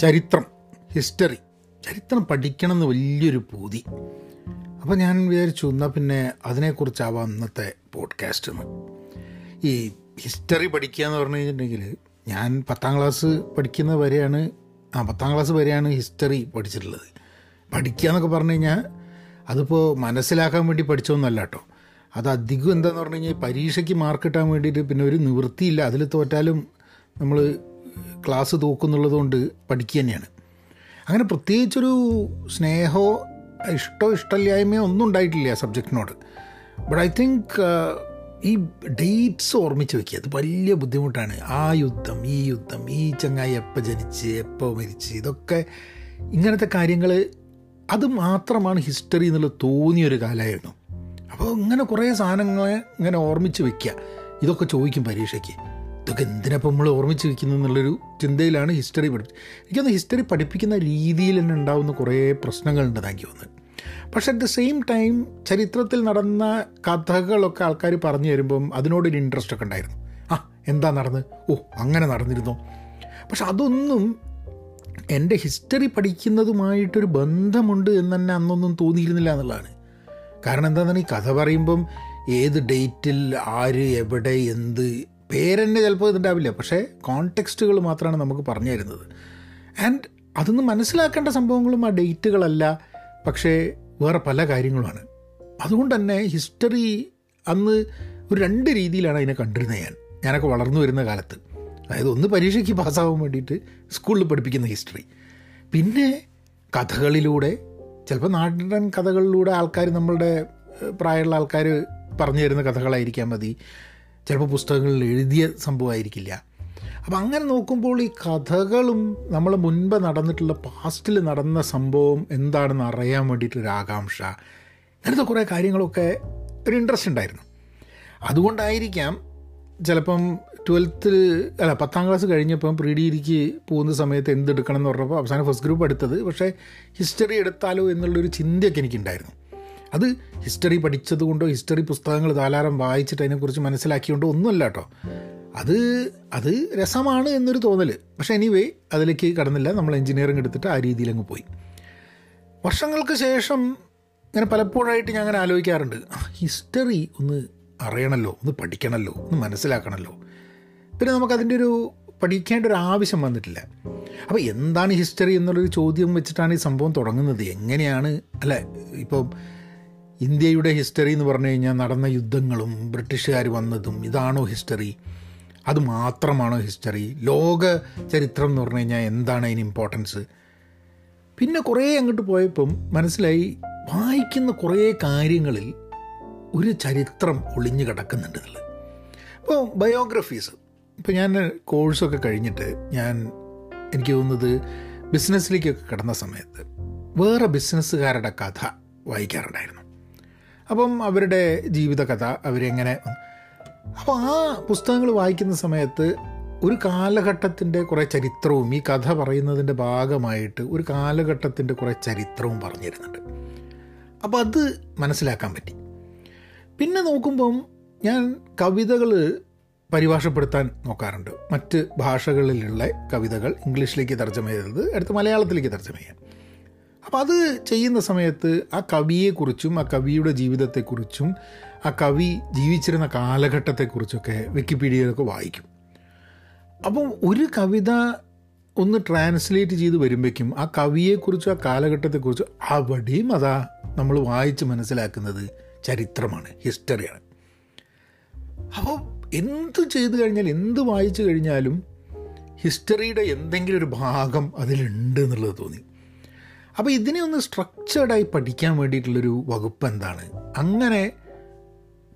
ചരിത്രം ഹിസ്റ്ററി ചരിത്രം പഠിക്കണം എന്ന് വലിയൊരു പൂതി. അപ്പോൾ ഞാൻ വിചാരിച്ചു എന്നാൽ പിന്നെ അതിനെക്കുറിച്ചാവാം ഇന്നത്തെ പോഡ്കാസ്റ്റ് ഈ ഹിസ്റ്ററി പഠിക്കുക എന്ന് പറഞ്ഞു കഴിഞ്ഞിട്ടുണ്ടെങ്കിൽ ഞാൻ പത്താം ക്ലാസ് പഠിക്കുന്ന വരെയാണ് ആ പത്താം ക്ലാസ് വരെയാണ് ഹിസ്റ്ററി പഠിച്ചിട്ടുള്ളത്. പഠിക്കുക എന്നൊക്കെ പറഞ്ഞു കഴിഞ്ഞാൽ അതിപ്പോൾ മനസ്സിലാക്കാൻ വേണ്ടി പഠിച്ചതൊന്നുമല്ല കേട്ടോ. അത് അധികം എന്താന്ന് പറഞ്ഞു കഴിഞ്ഞാൽ പരീക്ഷയ്ക്ക് മാർക്ക് കിട്ടാൻ വേണ്ടിയിട്ട് പിന്നെ ഒരു നിവൃത്തിയില്ല. അതിൽ തോറ്റാലും നമ്മൾ ക്ലാസ് തോക്കുന്നുള്ളത് കൊണ്ട് പഠിക്കുക തന്നെയാണ്. അങ്ങനെ പ്രത്യേകിച്ചൊരു സ്നേഹമോ ഇഷ്ടമോ ഇഷ്ടമില്ലായ്മയോ ഒന്നും ഉണ്ടായിട്ടില്ല സബ്ജക്റ്റിനോട്. ബട്ട് ഐ തിങ്ക് ഈ ഡേറ്റ്സ് ഓർമ്മിച്ച് വെക്കുക. അത് വലിയ ബുദ്ധിമുട്ടാണ്. ആ യുദ്ധം ഈ യുദ്ധം ഈ ചങ്ങായി എപ്പോൾ ജനിച്ച് എപ്പോൾ മരിച്ച് ഇതൊക്കെ ഇങ്ങനത്തെ കാര്യങ്ങൾ അത് മാത്രമാണ് ഹിസ്റ്ററി എന്നുള്ളത് തോന്നിയൊരു കാലമായിരുന്നു. അപ്പോൾ ഇങ്ങനെ കുറേ സാധനങ്ങളെ ഇങ്ങനെ ഓർമ്മിച്ച് വെക്കുക. ഇതൊക്കെ ചോദിക്കും പരീക്ഷയ്ക്ക്. ഇതൊക്കെ എന്തിനപ്പം നമ്മൾ ഓർമ്മിച്ച് വെക്കുന്നു എന്നുള്ളൊരു ചിന്തയിലാണ് ഹിസ്റ്ററി പഠിപ്പിച്ചത് എനിക്കൊന്ന് ഹിസ്റ്ററി പഠിപ്പിക്കുന്ന രീതിയിൽ തന്നെ ഉണ്ടാകുന്ന കുറേ പ്രശ്നങ്ങളുണ്ട് എനിക്ക് തോന്നുന്നത് പക്ഷേ അറ്റ് ദ സെയിം ടൈം ചരിത്രത്തിൽ നടന്ന കഥകളൊക്കെ ആൾക്കാർ പറഞ്ഞു തരുമ്പം അതിനോടൊരു ഇൻട്രസ്റ്റ് ഒക്കെ ഉണ്ടായിരുന്നു. ആ എന്താ നടന്ന്? ഓ അങ്ങനെ നടന്നിരുന്നോ? പക്ഷെ അതൊന്നും എന്റെ ഹിസ്റ്ററി പഠിക്കുന്നതുമായിട്ടൊരു ബന്ധമുണ്ട് എന്ന് തന്നെ അന്നൊന്നും തോന്നിയിരുന്നില്ല എന്നുള്ളതാണ്. കാരണം എന്താണെന്ന് ഈ കഥ പറയുമ്പം ഏത് ഡേറ്റിൽ ആര് എവിടെ എന്ത് പേരെന്നെ ചിലപ്പോൾ ഇതുണ്ടാവില്ല പക്ഷേ കോണ്ടെക്സ്റ്റുകൾ മാത്രമാണ് നമുക്ക് പറഞ്ഞു തരുന്നത്. ആൻഡ് അതൊന്നും മനസ്സിലാക്കേണ്ട സംഭവങ്ങളും ആ ഡേറ്റുകളല്ല പക്ഷേ വേറെ പല കാര്യങ്ങളുമാണ്. അതുകൊണ്ട് തന്നെ ഹിസ്റ്ററി അന്ന് ഒരു രണ്ട് രീതിയിലാണ് അതിനെ കണ്ടിരുന്നത് ഞാൻ. ഞാനൊക്കെ വളർന്നു വരുന്ന കാലത്ത്. അതായത് ഒന്ന് പരീക്ഷയ്ക്ക് പാസ്സാവാൻ വേണ്ടിയിട്ട് സ്കൂളിൽ പഠിപ്പിക്കുന്ന ഹിസ്റ്ററി പിന്നെ കഥകളിലൂടെ ചിലപ്പോൾ നാടൻ കഥകളിലൂടെ ആൾക്കാർ നമ്മളുടെ പ്രായമുള്ള ആൾക്കാർ പറഞ്ഞു തരുന്ന കഥകളായിരിക്കാൻ മതി. ചിലപ്പോൾ പുസ്തകങ്ങളിൽ എഴുതിയ സംഭവമായിരിക്കില്ല. അപ്പം അങ്ങനെ നോക്കുമ്പോൾ ഈ കഥകളും നമ്മൾ മുൻപ് നടന്നിട്ടുള്ള പാസ്റ്റിൽ നടന്ന സംഭവം എന്താണെന്ന് അറിയാൻ വേണ്ടിയിട്ടൊരു ആകാംക്ഷ. അങ്ങനത്തെ കുറേ കാര്യങ്ങളൊക്കെ ഒരു ഇൻട്രസ്റ്റ് ഉണ്ടായിരുന്നു. അതുകൊണ്ടായിരിക്കാം ചിലപ്പം ട്വൽത്തിൽ അല്ല പത്താം ക്ലാസ് കഴിഞ്ഞപ്പം പ്രീ ഡിഗ്രിക്ക് പോകുന്ന സമയത്ത് എന്തെടുക്കണം എന്ന് പറഞ്ഞപ്പോൾ അവസാനം ഫസ്റ്റ് ഗ്രൂപ്പ് എടുത്തത്. പക്ഷേ ഹിസ്റ്ററി എടുത്താലോ എന്നുള്ളൊരു ചിന്തയൊക്കെ എനിക്കുണ്ടായിരുന്നു. അത് ഹിസ്റ്ററി പഠിച്ചത് കൊണ്ടോ ഹിസ്റ്ററി പുസ്തകങ്ങൾ ധാരാളം വായിച്ചിട്ട് അതിനെക്കുറിച്ച് മനസ്സിലാക്കിയോണ്ടോ ഒന്നുമല്ല കേട്ടോ. അത് അത് രസമാണ് എന്നൊരു തോന്നൽ പക്ഷേ എനിവേ അതിലേക്ക് കടന്നില്ല. നമ്മൾ എൻജിനീയറിംഗ് എടുത്തിട്ട് ആ രീതിയിൽ അങ്ങ് പോയി. വർഷങ്ങൾക്ക് ശേഷം ഇങ്ങനെ പലപ്പോഴായിട്ട് ഞാൻ അങ്ങനെ ആലോചിക്കാറുണ്ട്. ഹിസ്റ്ററി ഒന്ന് അറിയണമല്ലോ ഒന്ന് പഠിക്കണമല്ലോ ഒന്ന് മനസ്സിലാക്കണമല്ലോ പിന്നെ നമുക്കതിന്റെ ഒരു പഠിക്കേണ്ട ഒരു ആവശ്യം വന്നിട്ടില്ല. അപ്പോൾ എന്താണ് ഹിസ്റ്ററി എന്നുള്ളൊരു ചോദ്യം വെച്ചിട്ടാണ് ഈ സംഭവം തുടങ്ങുന്നത്? എങ്ങനെയാണ് അല്ലേ ഇപ്പോൾ ഇന്ത്യയുടെ ഹിസ്റ്ററി എന്ന് പറഞ്ഞു കഴിഞ്ഞാൽ നടന്ന യുദ്ധങ്ങളും ബ്രിട്ടീഷുകാർ വന്നതും ഇതാണോ ഹിസ്റ്ററി? അത് മാത്രമാണോ ഹിസ്റ്ററി? ലോക ചരിത്രം എന്ന് പറഞ്ഞു കഴിഞ്ഞാൽ എന്താണ് അതിന് ഇമ്പോർട്ടൻസ് പിന്നെ കുറേ അങ്ങോട്ട് പോയപ്പം മനസ്സിലായി വായിക്കുന്ന കുറേ കാര്യങ്ങളിൽ ഒരു ചരിത്രം ഒളിഞ്ഞു കിടക്കുന്നുണ്ട് എന്നുള്ളത്. ഇപ്പോൾ ബയോഗ്രഫീസ് ഇപ്പോൾ ഞാൻ കോഴ്സൊക്കെ കഴിഞ്ഞിട്ട് ഞാൻ എനിക്ക് തോന്നുന്നത് ബിസിനസ്സിലേക്കൊക്കെ കിടന്ന സമയത്ത് വേറെ ബിസിനസ്സുകാരുടെ കഥ വായിക്കാറുണ്ടായിരുന്നു. അപ്പം അവരുടെ ജീവിതകഥ അവരെങ്ങനെ അപ്പോൾ ആ പുസ്തകങ്ങൾ വായിക്കുന്ന സമയത്ത് ഒരു കാലഘട്ടത്തിന്റെ കുറേ ചരിത്രവും ഈ കഥ പറയുന്നതിന്റെ ഭാഗമായിട്ട് ഒരു കാലഘട്ടത്തിന്റെ കുറേ ചരിത്രവും പറഞ്ഞിരുന്നുണ്ട്. അപ്പോൾ അത് മനസ്സിലാക്കാൻ പറ്റി. പിന്നെ നോക്കുമ്പം ഞാൻ കവിതകൾ പരിഭാഷപ്പെടുത്താൻ നോക്കാറുണ്ട്. മറ്റ് ഭാഷകളിലുള്ള കവിതകൾ ഇംഗ്ലീഷിലേക്ക് തർജമ ചെയ്തത് അടുത്ത് മലയാളത്തിലേക്ക് തർജമ ചെയ്യാൻ. അപ്പോൾ അത് ചെയ്യുന്ന സമയത്ത് ആ കവിയെക്കുറിച്ചും ആ കവിയുടെ ജീവിതത്തെക്കുറിച്ചും ആ കവി ജീവിച്ചിരുന്ന കാലഘട്ടത്തെക്കുറിച്ചൊക്കെ വിക്കിപീഡിയയിലൊക്കെ വായിക്കും. അപ്പം ഒരു കവിത ഒന്ന് ട്രാൻസ്ലേറ്റ് ചെയ്ത് വരുമ്പോഴേക്കും ആ കവിയെക്കുറിച്ചും ആ കാലഘട്ടത്തെക്കുറിച്ചും അവിടെയും അതാ നമ്മൾ വായിച്ച് മനസ്സിലാക്കുന്നത് ചരിത്രമാണ് ഹിസ്റ്ററിയാണ്. അപ്പോൾ എന്ത് ചെയ്തു കഴിഞ്ഞാൽ എന്ത് വായിച്ചു കഴിഞ്ഞാലും ഹിസ്റ്ററിയുടെ എന്തെങ്കിലും ഒരു ഭാഗം അതിലുണ്ട് എന്നുള്ളത് തോന്നി. അപ്പോൾ ഇതിനെ ഒന്ന് സ്ട്രക്ചേർഡായി പഠിക്കാൻ വേണ്ടിയിട്ടുള്ളൊരു വകുപ്പ് എന്താണ്? അങ്ങനെ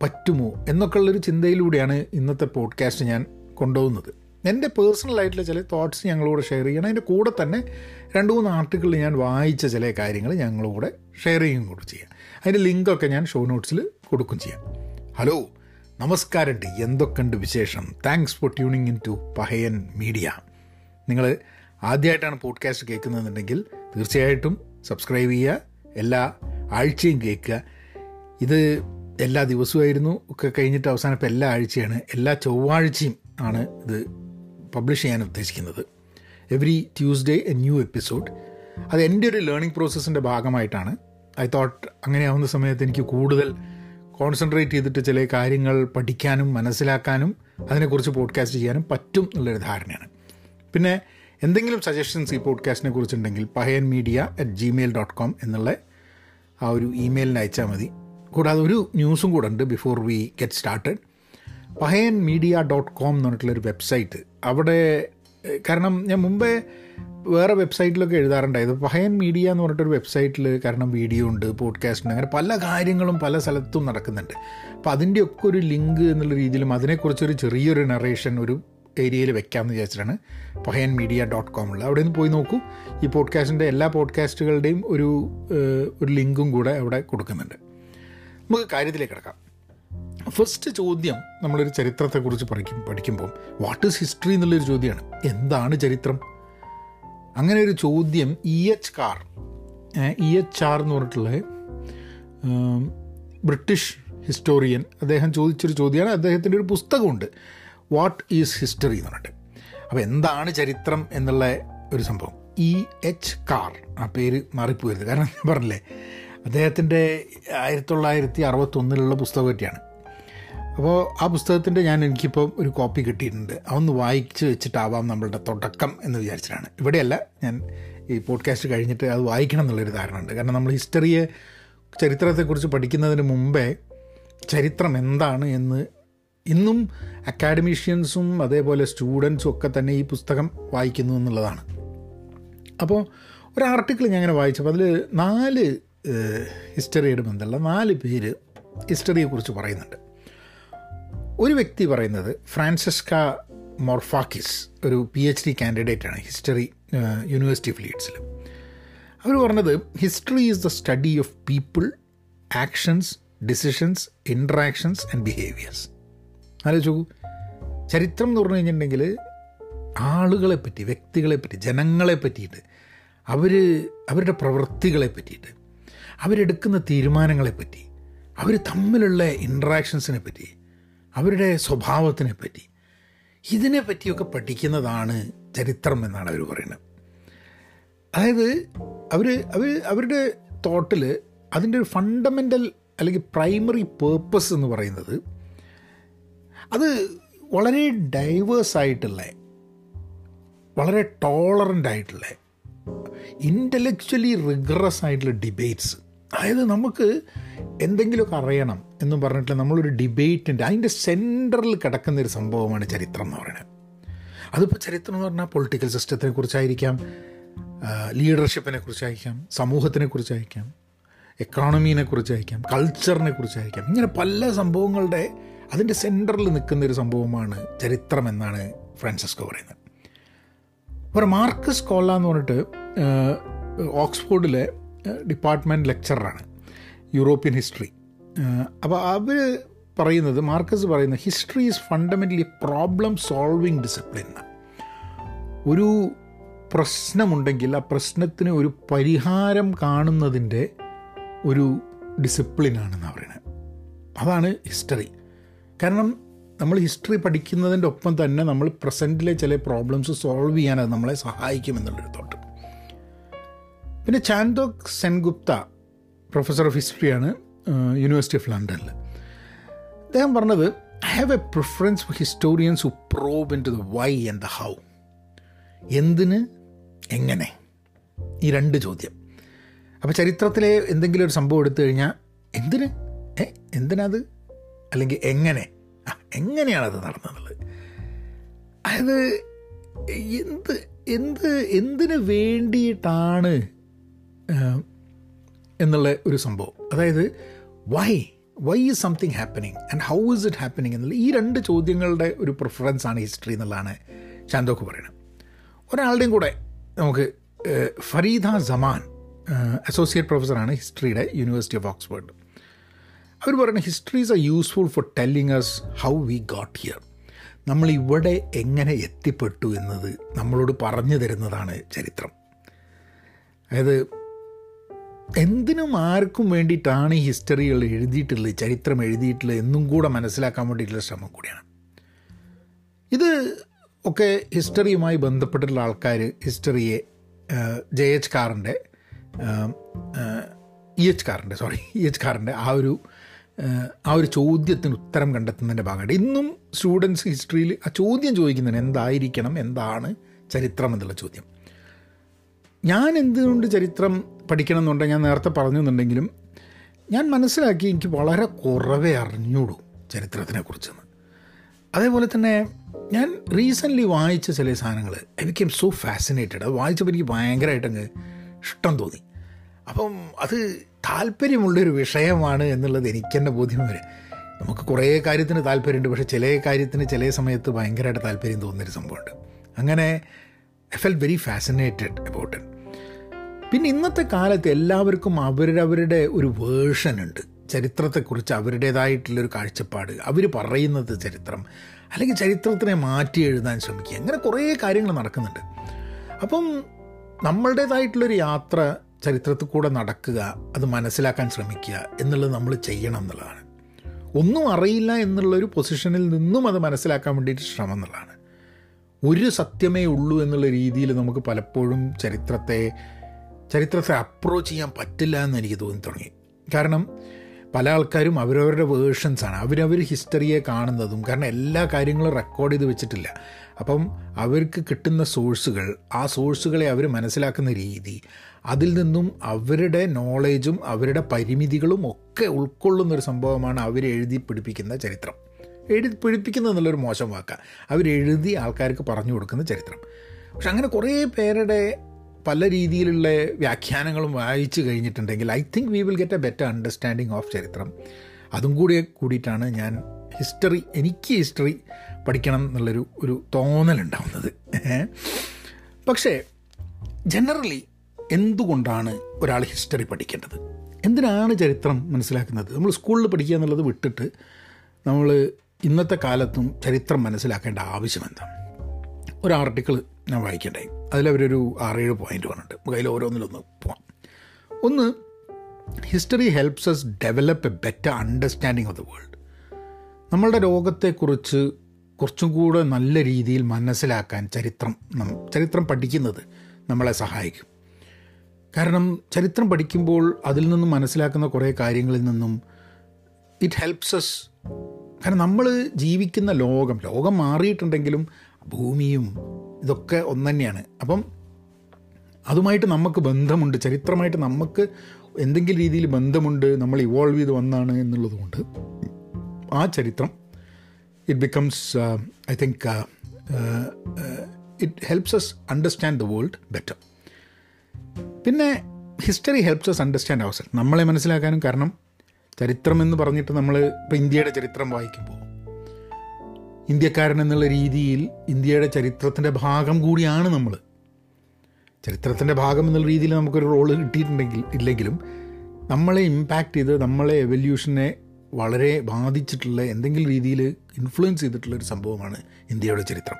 പറ്റുമോ എന്നൊക്കെയുള്ളൊരു ചിന്തയിലൂടെയാണ് ഇന്നത്തെ പോഡ്കാസ്റ്റ് ഞാൻ കൊണ്ടുപോകുന്നത്. എന്റെ പേഴ്സണലായിട്ടുള്ള ചില തോട്ട്സ് ഞങ്ങളോട് ഷെയർ ചെയ്യണം. അതിന്റെ കൂടെ തന്നെ രണ്ട് മൂന്ന് ആർട്ടിക്കിളിൽ ഞാൻ വായിച്ച ചില കാര്യങ്ങൾ ഞങ്ങളോട് ഷെയർ ചെയ്യുകയും കൂടെ ചെയ്യാം. അതിന്റെ ലിങ്കൊക്കെ ഞാൻ ഷോ നോട്ട്സിൽ കൊടുക്കും ചെയ്യാം. ഹലോ നമസ്കാരമുണ്ട് എന്തൊക്കെയുണ്ട് വിശേഷം? Thanks for tuning in to Pahayan media നിങ്ങൾ ആദ്യമായിട്ടാണ് പോഡ്കാസ്റ്റ് കേൾക്കുന്നതെന്നുണ്ടെങ്കിൽ തീർച്ചയായിട്ടും സബ്സ്ക്രൈബ് ചെയ്യുക. എല്ലാ ആഴ്ചയും കേൾക്കുക. ഇത് എല്ലാ ദിവസമായിരുന്നു ഒക്കെ കഴിഞ്ഞിട്ട് അവസാനം ഇപ്പോൾ എല്ലാ ആഴ്ചയാണ്. എല്ലാ ചൊവ്വാഴ്ചയും ആണ് ഇത് പബ്ലിഷ് ചെയ്യാൻ ഉദ്ദേശിക്കുന്നത്. Every Tuesday a new episode അത് എന്റെ ഒരു ലേണിംഗ് പ്രോസസ്സിന്റെ ഭാഗമായിട്ടാണ്. ഐ തോട്ട് അങ്ങനെയാവുന്ന സമയത്ത് എനിക്ക് കൂടുതൽ കോൺസെൻട്രേറ്റ് ചെയ്തിട്ട് ചില കാര്യങ്ങൾ പഠിക്കാനും മനസ്സിലാക്കാനും അതിനെക്കുറിച്ച് പോഡ്കാസ്റ്റ് ചെയ്യാനും പറ്റും എന്നുള്ളൊരു ധാരണയാണ്. പിന്നെ എന്തെങ്കിലും സജഷൻസ് ഈ പോഡ്കാസ്റ്റിനെ കുറിച്ചുണ്ടെങ്കിൽ Pahayan media at Gmail dot com എന്നുള്ള ആ ഒരു ഇമെയിലിന് അയച്ചാൽ മതി. കൂടാതെ ഒരു ന്യൂസും കൂടെ ഉണ്ട് before we get started Pahayan media dot com എന്ന് പറഞ്ഞിട്ടുള്ളൊരു വെബ്സൈറ്റ് അവിടെ കാരണം ഞാൻ മുമ്പേ വേറെ വെബ്സൈറ്റിലൊക്കെ എഴുതാറുണ്ടായത് പഹയൻ മീഡിയ എന്ന് പറഞ്ഞിട്ടൊരു വെബ്സൈറ്റിൽ കാരണം വീഡിയോ ഉണ്ട് പോഡ്കാസ്റ്റ് ഉണ്ട് അങ്ങനെ പല കാര്യങ്ങളും പല സ്ഥലത്തും നടക്കുന്നുണ്ട്. അപ്പോൾ അതിന്റെയൊക്കെ ഒരു ലിങ്ക് എന്നുള്ള രീതിയിലും അതിനെക്കുറിച്ചൊരു ചെറിയൊരു നറേഷൻ ഒരു ഏരിയയിൽ വെക്കാമെന്ന് വിചാരിച്ചിട്ടാണ് പഹയൻ മീഡിയ ഡോട്ട് കോമുള്ളത് അവിടെ നിന്ന് പോയി നോക്കൂ. ഈ പോഡ്കാസ്റ്റിന്റെ എല്ലാ പോഡ്കാസ്റ്റുകളുടെയും ഒരു ഒരു ലിങ്കും കൂടെ അവിടെ കൊടുക്കുന്നുണ്ട്. നമുക്ക് കാര്യത്തിലേക്ക് കിടക്കാം. ഫസ്റ്റ് ചോദ്യം നമ്മളൊരു ചരിത്രത്തെക്കുറിച്ച് പഠിക്കും പഠിക്കുമ്പോൾ വാട്ട് ഈസ് ഹിസ്റ്ററി എന്നുള്ളൊരു ചോദ്യമാണ്. എന്താണ് ചരിത്രം? അങ്ങനെ ഒരു ചോദ്യം E H Carr E H R എന്ന് പറഞ്ഞിട്ടുള്ള ബ്രിട്ടീഷ് ഹിസ്റ്റോറിയൻ അദ്ദേഹം ചോദിച്ചൊരു ചോദ്യമാണ്. അദ്ദേഹത്തിന്റെ ഒരു പുസ്തകമുണ്ട്. വാട്ട് ഈസ് ഹിസ്റ്ററി എന്ന് പറഞ്ഞിട്ട്. അപ്പോൾ എന്താണ് ചരിത്രം എന്നുള്ള ഒരു സംഭവം. ഇ എച്ച് കാർ ആ പേര് മാറിപ്പോയത്. കാരണം ഞാൻ പറഞ്ഞില്ലേ അദ്ദേഹത്തിന്റെ ആയിരത്തി തൊള്ളായിരത്തി അറുപത്തൊന്നിലുള്ള പുസ്തകം പറ്റിയാണ് അപ്പോൾ ആ പുസ്തകത്തിന്റെ ഞാൻ എനിക്കിപ്പോൾ ഒരു കോപ്പി കിട്ടിയിട്ടുണ്ട്. അതൊന്ന് വായിച്ച് വെച്ചിട്ടാവാം നമ്മളുടെ തുടക്കം എന്ന് വിചാരിച്ചിട്ടാണ്. ഇവിടെയല്ല ഞാൻ ഈ പോഡ്കാസ്റ്റ് കഴിഞ്ഞിട്ട് അത് വായിക്കണം എന്നുള്ളൊരു ധാരണ ഉണ്ട്. കാരണം നമ്മൾ ഹിസ്റ്ററിയെ ചരിത്രത്തെക്കുറിച്ച് പഠിക്കുന്നതിന് മുമ്പേ ചരിത്രം എന്താണ് എന്ന് ഇന്നും അക്കാഡമീഷ്യൻസും അതേപോലെ സ്റ്റുഡൻസും ഒക്കെ തന്നെ ഈ പുസ്തകം വായിക്കുന്നു എന്നുള്ളതാണ്. അപ്പോൾ ഒരു ആർട്ടിക്കിൾ ഞാൻ അങ്ങനെ വായിച്ചപ്പോൾ അതിൽ നാല് ഹിസ്റ്ററിയുടെ ബന്ധമുള്ള നാല് പേര് ഹിസ്റ്ററിയെക്കുറിച്ച് പറയുന്നുണ്ട്. ഒരു വ്യക്തി പറയുന്നത് ഫ്രാൻസിസ്ക മൊർഫാക്കിസ് ഒരു പി എച്ച് ഡി കാൻഡിഡേറ്റാണ് ഹിസ്റ്ററി യൂണിവേഴ്സിറ്റി ഓഫ് ലീഡ്സിൽ അവർ പറഞ്ഞത് history is the study of people actions decisions interactions and behaviours ആലോചിച്ച് നോക്കൂ. ചരിത്രം എന്ന് പറഞ്ഞു കഴിഞ്ഞിട്ടുണ്ടെങ്കിൽ ആളുകളെ പറ്റി വ്യക്തികളെ പറ്റി ജനങ്ങളെ പറ്റിയിട്ട് അവർ അവരുടെ പ്രവൃത്തികളെ പറ്റിയിട്ട് അവരെടുക്കുന്ന തീരുമാനങ്ങളെ പറ്റി അവർ തമ്മിലുള്ള ഇൻട്രാക്ഷൻസിനെ പറ്റി അവരുടെ സ്വഭാവത്തിനെ പറ്റി ഇതിനെ പറ്റിയൊക്കെ പഠിക്കുന്നതാണ് ചരിത്രം എന്നാണ് അവർ പറയുന്നത്. അതായത് അവർ അവർ അവരുടെ തോട്ടിൽ അതിന്റെ ഒരു ഫണ്ടമെന്റൽ അല്ലെങ്കിൽ പ്രൈമറി പേർപ്പസ് എന്ന് പറയുന്നത് അത് വളരെ ഡൈവേഴ്സ് ആയിട്ടുള്ള. വളരെ ടോളറന്റ് ആയിട്ടുള്ള. ഇന്റലക്ച്വലി റിഗ്രസ് ആയിട്ടുള്ള ഡിബേറ്റ്സ് അതായത് നമുക്ക് എന്തെങ്കിലുമൊക്കെ അറിയണം എന്ന് പറഞ്ഞിട്ട് നമ്മളൊരു ഡിബേറ്റിന്റെ അതിന്റെ സെന്ററിൽ കിടക്കുന്ന ഒരു സംഭവമാണ് ചരിത്രം എന്ന് പറയുന്നത്. അതിപ്പോൾ ചരിത്രം എന്ന് പറഞ്ഞാൽ പൊളിറ്റിക്കൽ സിസ്റ്റത്തിനെ കുറിച്ചായിരിക്കാം ലീഡർഷിപ്പിനെ കുറിച്ചായിരിക്കാം സമൂഹത്തിനെ കുറിച്ചായിരിക്കാം എക്കോണമീനെ കുറിച്ചായിരിക്കാം കൾച്ചറിനെ കുറിച്ചായിരിക്കാം. ഇങ്ങനെ പല സംഭവങ്ങളുടെ അതിന്റെ സെന്ററിൽ നിൽക്കുന്ന ഒരു സംഭവമാണ് ചരിത്രം എന്നാണ് ഫ്രാൻസിസ്കോ പറയുന്നത്. അപ്പോൾ മാർക്കസ് കോള്ള എന്ന് പറഞ്ഞിട്ട് ഓക്സ്ഫോർഡിലെ ഡിപ്പാർട്ട്മെന്റ് ലെക്ചറാണ് യൂറോപ്യൻ ഹിസ്റ്ററി. അപ്പോൾ അവർ പറയുന്നത് മാർക്കസ് പറയുന്നത് history is fundamentally problem solving discipline ഒരു പ്രശ്നമുണ്ടെങ്കിൽ ആ പ്രശ്നത്തിന് ഒരു പരിഹാരം കാണുന്നതിന്റെ ഒരു ഡിസിപ്ലിനാണെന്നാണ് പറയുന്നത്. അതാണ് ഹിസ്റ്ററി. കാരണം നമ്മൾ ഹിസ്റ്ററി പഠിക്കുന്നതിന്റെ ഒപ്പം തന്നെ നമ്മൾ പ്രസന്റിലെ ചില പ്രോബ്ലംസ് സോൾവ് ചെയ്യാൻ അത് നമ്മളെ സഹായിക്കുമെന്നുള്ളൊരു തോട്ട് പിന്നെ ചാന്തോക് സെൻഗുപ്ത പ്രൊഫസർ ഓഫ് ഹിസ്റ്ററിയാണ് യൂണിവേഴ്സിറ്റി ഓഫ് ലണ്ടനിൽ അദ്ദേഹം പറഞ്ഞത് I have a preference for historians who probe into the why and the how എന്തിന്? എങ്ങനെ? ഈ രണ്ട് ചോദ്യം. അപ്പോൾ ചരിത്രത്തിലെ എന്തെങ്കിലും ഒരു സംഭവം എടുത്തു കഴിഞ്ഞാൽ എന്തിന്? ഏ എന്തിനത്? അല്ലെങ്കിൽ എങ്ങനെ? എങ്ങനെയാണത് നടന്നതെന്നുള്ളത് അതായത് എന്ത് എന്ത് എന്തിന് വേണ്ടിയിട്ടാണ് എന്നുള്ള ഒരു സംഭവം. അതായത് why why is something happening and how is it happening എന്നുള്ള ഈ രണ്ട് ചോദ്യങ്ങളുടെ ഒരു പ്രിഫറൻസ് ആണ് ഹിസ്റ്ററി എന്നുള്ളതാണ് ശാന്തോക്ക് പറയുന്നത്. ഒരാളുടെയും കൂടെ നമുക്ക് ഫരീദ സമാൻ അസോസിയേറ്റ് പ്രൊഫസറാണ് ഹിസ്റ്ററിയുടെ യൂണിവേഴ്സിറ്റി ഓഫ് ഓക്സ്ഫോർഡ് അവർ പറയുന്ന histories are useful for telling us how we got here നമ്മൾ ഇവിടെ എങ്ങനെ എത്തിപ്പെട്ടു എന്നത് നമ്മളോട് പറഞ്ഞു തരുന്നതാണ് ചരിത്രം. അതായത് എന്തിനും ആർക്കും വേണ്ടിയിട്ടാണ് ഈ ഹിസ്റ്ററികൾ എഴുതിയിട്ടുള്ളത് ചരിത്രം എഴുതിയിട്ടുള്ളത് എന്നും കൂടെ മനസ്സിലാക്കാൻ വേണ്ടിയിട്ടുള്ള ശ്രമം കൂടിയാണ്. ഇത് ഒക്കെ ഹിസ്റ്ററിയുമായി ബന്ധപ്പെട്ടിട്ടുള്ള ആൾക്കാർ ഹിസ്റ്ററിയെ ജെ എച്ച് കാറിന്റെ ഇ എച്ച് കാറിന്റെ സോറി ഇ എച്ച് കാറിന്റെ ആ ഒരു ആ ഒരു ചോദ്യത്തിന് ഉത്തരം കണ്ടെത്തുന്നതിന്റെ ഭാഗമായിട്ട് ഇന്നും സ്റ്റുഡൻസ് ഹിസ്റ്ററിയിൽ ആ ചോദ്യം ചോദിക്കുന്നതിന് എന്തായിരിക്കണം എന്താണ് ചരിത്രം എന്നുള്ള ചോദ്യം. ഞാൻ എന്തുകൊണ്ട് ചരിത്രം പഠിക്കണം എന്നുണ്ടെങ്കിൽ ഞാൻ നേരത്തെ പറഞ്ഞു എന്നുണ്ടെങ്കിലും ഞാൻ മനസ്സിലാക്കി എനിക്ക് വളരെ കുറവേ അറിഞ്ഞുള്ളൂ ചരിത്രത്തിനെക്കുറിച്ചെന്ന് അതേപോലെ തന്നെ ഞാൻ റീസെന്റ്ലി വായിച്ച ചില സാധനങ്ങൾ ഐ ബിക്കേം സോ ഫാസിനേറ്റഡ് അത് വായിച്ചപ്പോൾ എനിക്ക് ഭയങ്കരമായിട്ട് അങ്ങ് ഇഷ്ടം തോന്നി. അപ്പം അത് താല്പര്യമുള്ളൊരു വിഷയമാണ് എന്നുള്ളത് എനിക്ക് തന്നെ ബോധ്യം വരെ. നമുക്ക് കുറേ കാര്യത്തിന് താല്പര്യമുണ്ട് പക്ഷേ ചില കാര്യത്തിന് ചില സമയത്ത് ഭയങ്കരമായിട്ട് താല്പര്യം തോന്നുന്നൊരു സംഭവമുണ്ട്. അങ്ങനെ I felt very fascinated about it പിന്നെ ഇന്നത്തെ കാലത്ത് എല്ലാവർക്കും അവരവരുടെ ഒരു വേർഷൻ ഉണ്ട്. ചരിത്രത്തെക്കുറിച്ച് അവരുടേതായിട്ടുള്ളൊരു കാഴ്ചപ്പാട്. അവർ പറയുന്നത് ചരിത്രം അല്ലെങ്കിൽ ചരിത്രത്തിനെ മാറ്റി എഴുതാൻ ശ്രമിക്കുക. അങ്ങനെ കുറേ കാര്യങ്ങൾ നടക്കുന്നുണ്ട്. അപ്പം നമ്മളുടേതായിട്ടുള്ളൊരു യാത്ര ചരിത്രത്തിൽ കൂടെ നടക്കുക അത് മനസ്സിലാക്കാൻ ശ്രമിക്കുക എന്നുള്ളത് നമ്മൾ ചെയ്യണം എന്നുള്ളതാണ്. ഒന്നും അറിയില്ല എന്നുള്ളൊരു പൊസിഷനിൽ നിന്നും അത് മനസ്സിലാക്കാൻ വേണ്ടിയിട്ട് ശ്രമം എന്നുള്ളതാണ്. ഒരു സത്യമേ ഉള്ളൂ എന്നുള്ള രീതിയിൽ നമുക്ക് പലപ്പോഴും ചരിത്രത്തെ ചരിത്രത്തെ അപ്രോച്ച് ചെയ്യാൻ പറ്റില്ല എന്ന് എനിക്ക് തോന്നി തുടങ്ങി. കാരണം പല ആൾക്കാരും അവരവരുടെ വേർഷൻസാണ് അവരവർ ഹിസ്റ്ററിയെ കാണുന്നതും കാരണം എല്ലാ കാര്യങ്ങളും റെക്കോർഡ് ചെയ്ത് വെച്ചിട്ടില്ല. അപ്പം അവർക്ക് കിട്ടുന്ന സോഴ്സുകൾ ആ സോഴ്സുകളെ അവർ മനസ്സിലാക്കുന്ന രീതി അതിൽ നിന്നും അവരുടെ നോളേജും അവരുടെ പരിമിതികളും ഒക്കെ ഉൾക്കൊള്ളുന്ന ഒരു സംഭവമാണ് അവർ എഴുതി പിടിപ്പിക്കുന്ന ചരിത്രം. എഴുതി പിടിപ്പിക്കുന്നത് എന്നുള്ളൊരു മോശം വാക്കാണ് അവരെഴുതി ആൾക്കാർക്ക് പറഞ്ഞു കൊടുക്കുന്ന ചരിത്രം. പക്ഷെ അങ്ങനെ കുറേ പേരുടെ പല രീതിയിലുള്ള വ്യാഖ്യാനങ്ങളും വായിച്ചു കഴിഞ്ഞിട്ടുണ്ടെങ്കിൽ I think we will get a better understanding of ചരിത്രം. അതും കൂടി കൂടിയിട്ടാണ് ഞാൻ ഹിസ്റ്ററി എനിക്ക് ഹിസ്റ്ററി പഠിക്കണം എന്നുള്ളൊരു ഒരു തോന്നലുണ്ടാവുന്നത്. പക്ഷേ ജനറലി എന്തുകൊണ്ടാണ് ഒരാൾ ഹിസ്റ്ററി പഠിക്കേണ്ടത്? എന്തിനാണ് ചരിത്രം മനസ്സിലാക്കുന്നത്? നമ്മൾ സ്കൂളിൽ പഠിക്കുക എന്നുള്ളത് വിട്ടിട്ട് നമ്മൾ ഇന്നത്തെ കാലത്തും ചരിത്രം മനസ്സിലാക്കേണ്ട ആവശ്യം ഒരു ആർട്ടിക്കിൾ ഞാൻ വായിക്കണ്ടായി അതിലവരൊരു ആറേഴ് പോയിന്റ് പറഞ്ഞിട്ടുണ്ട് അതിൽ ഓരോന്നിലൊന്ന് പോവാം. ഒന്ന് history helps us develop a better understanding of the world നമ്മളുടെ രോഗത്തെക്കുറിച്ച് കുറച്ചും കൂടെ നല്ല രീതിയിൽ മനസ്സിലാക്കാൻ ചരിത്രം ചരിത്രം പഠിക്കുന്നത് നമ്മളെ സഹായിക്കും. കാരണം ചരിത്രം പഠിക്കുമ്പോൾ അതിൽ നിന്നും മനസ്സിലാക്കുന്ന കുറേ കാര്യങ്ങളിൽ നിന്നും ഇറ്റ് ഹെൽപ്സ് അസ് കാരണം നമ്മൾ ജീവിക്കുന്ന ലോകം ലോകം മാറിയിട്ടുണ്ടെങ്കിലും ഭൂമിയും ഇതൊക്കെ ഒന്ന് തന്നെയാണ് അപ്പം അതുമായിട്ട് നമുക്ക് ബന്ധമുണ്ട്. ചരിത്രമായിട്ട് നമുക്ക് എന്തെങ്കിലും രീതിയിൽ ബന്ധമുണ്ട്. നമ്മൾ ഇവോൾവ് ചെയ്ത് വന്നാണ് എന്നുള്ളതുകൊണ്ട് ആ ചരിത്രം it becomes I think it helps us understand the world better പിന്നെ history helps us understand ourselves നമ്മളെ മനസ്സിലാക്കാനും കാരണം ചരിത്രം എന്ന് പറഞ്ഞിട്ട് നമ്മൾ ഇപ്പോൾ ഇന്ത്യയുടെ ചരിത്രം വായിക്കുമ്പോൾ ഇന്ത്യക്കാരൻ എന്നുള്ള രീതിയിൽ ഇന്ത്യയുടെ ചരിത്രത്തിന്റെ ഭാഗം കൂടിയാണ് നമ്മൾ ചരിത്രത്തിന്റെ ഭാഗം എന്നുള്ള രീതിയിൽ നമുക്കൊരു റോൾ കിട്ടിയിട്ടുണ്ടെങ്കിൽ ഇല്ലെങ്കിലും നമ്മളെ ഇമ്പാക്റ്റ് ചെയ്ത് നമ്മളെ എവല്യൂഷനെ വളരെ ബാധിച്ചിട്ടുള്ള എന്തെങ്കിലും രീതിയിൽ ഇൻഫ്ലുവൻസ് ചെയ്തിട്ടുള്ള ഒരു സംഭവമാണ് ഇന്ത്യയുടെ ചരിത്രം.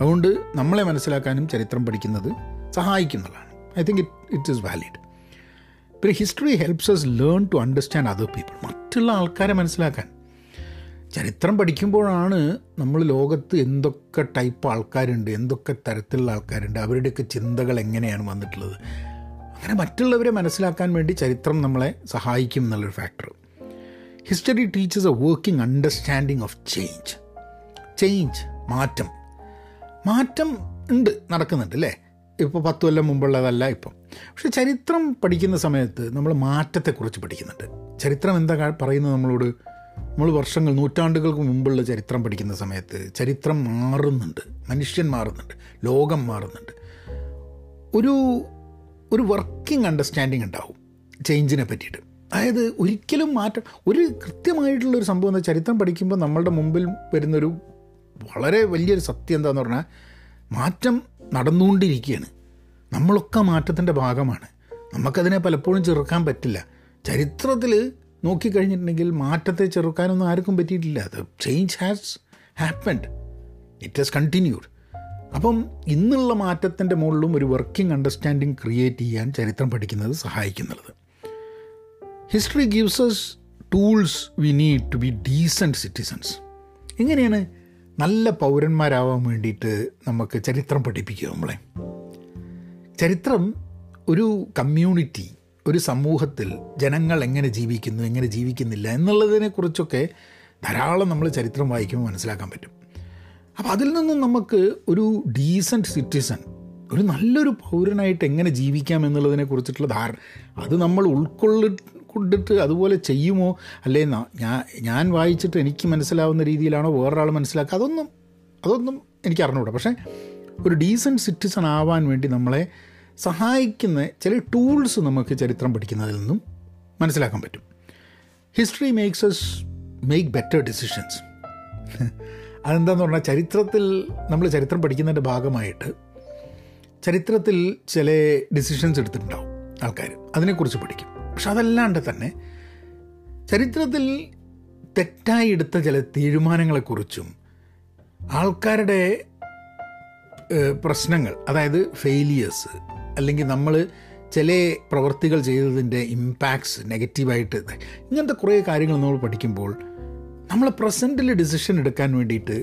അതുകൊണ്ട് നമ്മളെ മനസ്സിലാക്കാനും ചരിത്രം പഠിക്കുന്നത് സഹായിക്കുന്നതാണ്. I think it it is valid പിന്നെ history helps us learn to understand other people മറ്റുള്ള ആൾക്കാരെ മനസ്സിലാക്കാൻ. ചരിത്രം പഠിക്കുമ്പോഴാണ് നമ്മൾ ലോകത്ത് എന്തൊക്കെ ടൈപ്പ് ആൾക്കാരുണ്ട് എന്തൊക്കെ തരത്തിലുള്ള ആൾക്കാരുണ്ട് അവരുടെയൊക്കെ ചിന്തകൾ എങ്ങനെയാണ് വന്നിട്ടുള്ളത്. അങ്ങനെ മറ്റുള്ളവരെ മനസ്സിലാക്കാൻ വേണ്ടി ചരിത്രം നമ്മളെ സഹായിക്കും എന്നുള്ളൊരു factor history teaches a working understanding of change change മാറ്റം. മാറ്റം ഉണ്ട് നടക്കുന്നുണ്ട് അല്ലേ? ഇപ്പോൾ പത്ത് കൊല്ലം മുമ്പുള്ളതല്ല ഇപ്പം. പക്ഷെ ചരിത്രം പഠിക്കുന്ന സമയത്ത് നമ്മൾ മാറ്റത്തെക്കുറിച്ച് പഠിക്കുന്നുണ്ട്. ചരിത്രം എന്താ പറയുന്നത് നമ്മളോട്? നമ്മൾ വർഷങ്ങൾ നൂറ്റാണ്ടുകൾക്ക് മുമ്പുള്ള ചരിത്രം പഠിക്കുന്ന സമയത്ത് ചരിത്രം മാറുന്നുണ്ട്. മനുഷ്യൻ മാറുന്നുണ്ട്. ലോകം മാറുന്നുണ്ട്. ഒരു ഒരു വർക്കിംഗ് അണ്ടർസ്റ്റാൻഡിങ് ഉണ്ടാവും ചേഞ്ചിനെ പറ്റിയിട്ട്. അതായത് ഒരിക്കലും മാറ്റം ഒരു കൃത്യമായിട്ടുള്ള ഒരു സംഭവം എന്താ ചരിത്രം പഠിക്കുമ്പോൾ നമ്മളുടെ മുമ്പിൽ വരുന്നൊരു വളരെ വലിയൊരു സത്യം എന്താന്ന് പറഞ്ഞാൽ മാറ്റം നടന്നുകൊണ്ടിരിക്കുകയാണ്. നമ്മളൊക്കെ മാറ്റത്തിന്റെ ഭാഗമാണ്. നമുക്കതിനെ പലപ്പോഴും ചെറുക്കാൻ പറ്റില്ല. ചരിത്രത്തിൽ നോക്കിക്കഴിഞ്ഞിട്ടുണ്ടെങ്കിൽ മാറ്റത്തെ ചെറുക്കാനൊന്നും ആർക്കും പറ്റിയിട്ടില്ല. അത് change has happened it has continued അപ്പം ഇന്നുള്ള മാറ്റത്തിന്റെ മുകളിലും ഒരു വർക്കിംഗ് അണ്ടർസ്റ്റാൻഡിങ് ക്രിയേറ്റ് ചെയ്യാൻ ചരിത്രം പഠിക്കുന്നത് സഹായിക്കുന്നുള്ളത് history gives us tools we need to be decent citizens എങ്ങനെയാണ് നല്ല പൗരന്മാരാവാൻ വേണ്ടിയിട്ട് നമുക്ക് ചരിത്രം പഠിപ്പിക്കുക നമ്മളെ? ചരിത്രം ഒരു കമ്മ്യൂണിറ്റി ഒരു സമൂഹത്തിൽ ജനങ്ങൾ എങ്ങനെ ജീവിക്കുന്നു എങ്ങനെ ജീവിക്കുന്നില്ല എന്നുള്ളതിനെക്കുറിച്ചൊക്കെ ധാരാളം നമ്മൾ ചരിത്രം വായിക്കുമ്പോൾ മനസ്സിലാക്കാൻ പറ്റും. അപ്പോൾ അതിൽ നിന്നും നമുക്ക് ഒരു ഡീസന്റ് സിറ്റിസൺ ഒരു നല്ലൊരു പൗരനായിട്ട് എങ്ങനെ ജീവിക്കാം എന്നുള്ളതിനെ കുറിച്ചിട്ടുള്ള ധാരണ അത് നമ്മൾ ഉൾക്കൊള്ളി കൊണ്ടിട്ട് അതുപോലെ ചെയ്യുമോ? അല്ലേ ഞാൻ ഞാൻ വായിച്ചിട്ട് എനിക്ക് മനസ്സിലാവുന്ന രീതിയിലാണോ വേറൊരാൾ മനസ്സിലാക്കുക? അതൊന്നും അതൊന്നും എനിക്ക് അറിഞ്ഞുകൂടാ. പക്ഷേ ഒരു ഡീസന്റ് സിറ്റിസൺ ആവാൻ വേണ്ടി നമ്മളെ സഹായിക്കുന്ന ചില ടൂൾസ് നമുക്ക് ചരിത്രം പഠിക്കുന്നതിൽ നിന്നും മനസ്സിലാക്കാൻ പറ്റും. History makes us make better decisions അതെന്താന്ന് പറഞ്ഞാൽ ചരിത്രത്തിൽ നമ്മൾ ചരിത്രം പഠിക്കുന്നതിന്റെ ഭാഗമായിട്ട് ചരിത്രത്തിൽ ചില ഡിസിഷൻസ് എടുത്തിട്ടുണ്ടാവും ആൾക്കാർ അതിനെക്കുറിച്ച് പഠിക്കും. പക്ഷെ അതല്ലാണ്ട് തന്നെ ചരിത്രത്തിൽ തെറ്റായി എടുത്ത ചില തീരുമാനങ്ങളെക്കുറിച്ചും ആൾക്കാരുടെ പ്രശ്നങ്ങൾ അതായത് ഫെയിലിയേഴ്സ് അല്ലെങ്കിൽ നമ്മൾ ചില പ്രവൃത്തികൾ ചെയ്തതിന്റെ ഇമ്പാക്ട്സ് നെഗറ്റീവായിട്ട് ഇങ്ങനത്തെ കുറേ കാര്യങ്ങൾ നമ്മൾ പഠിക്കുമ്പോൾ നമ്മൾ പ്രസന്റിൽ ഡിസിഷൻ എടുക്കാൻ വേണ്ടിയിട്ട്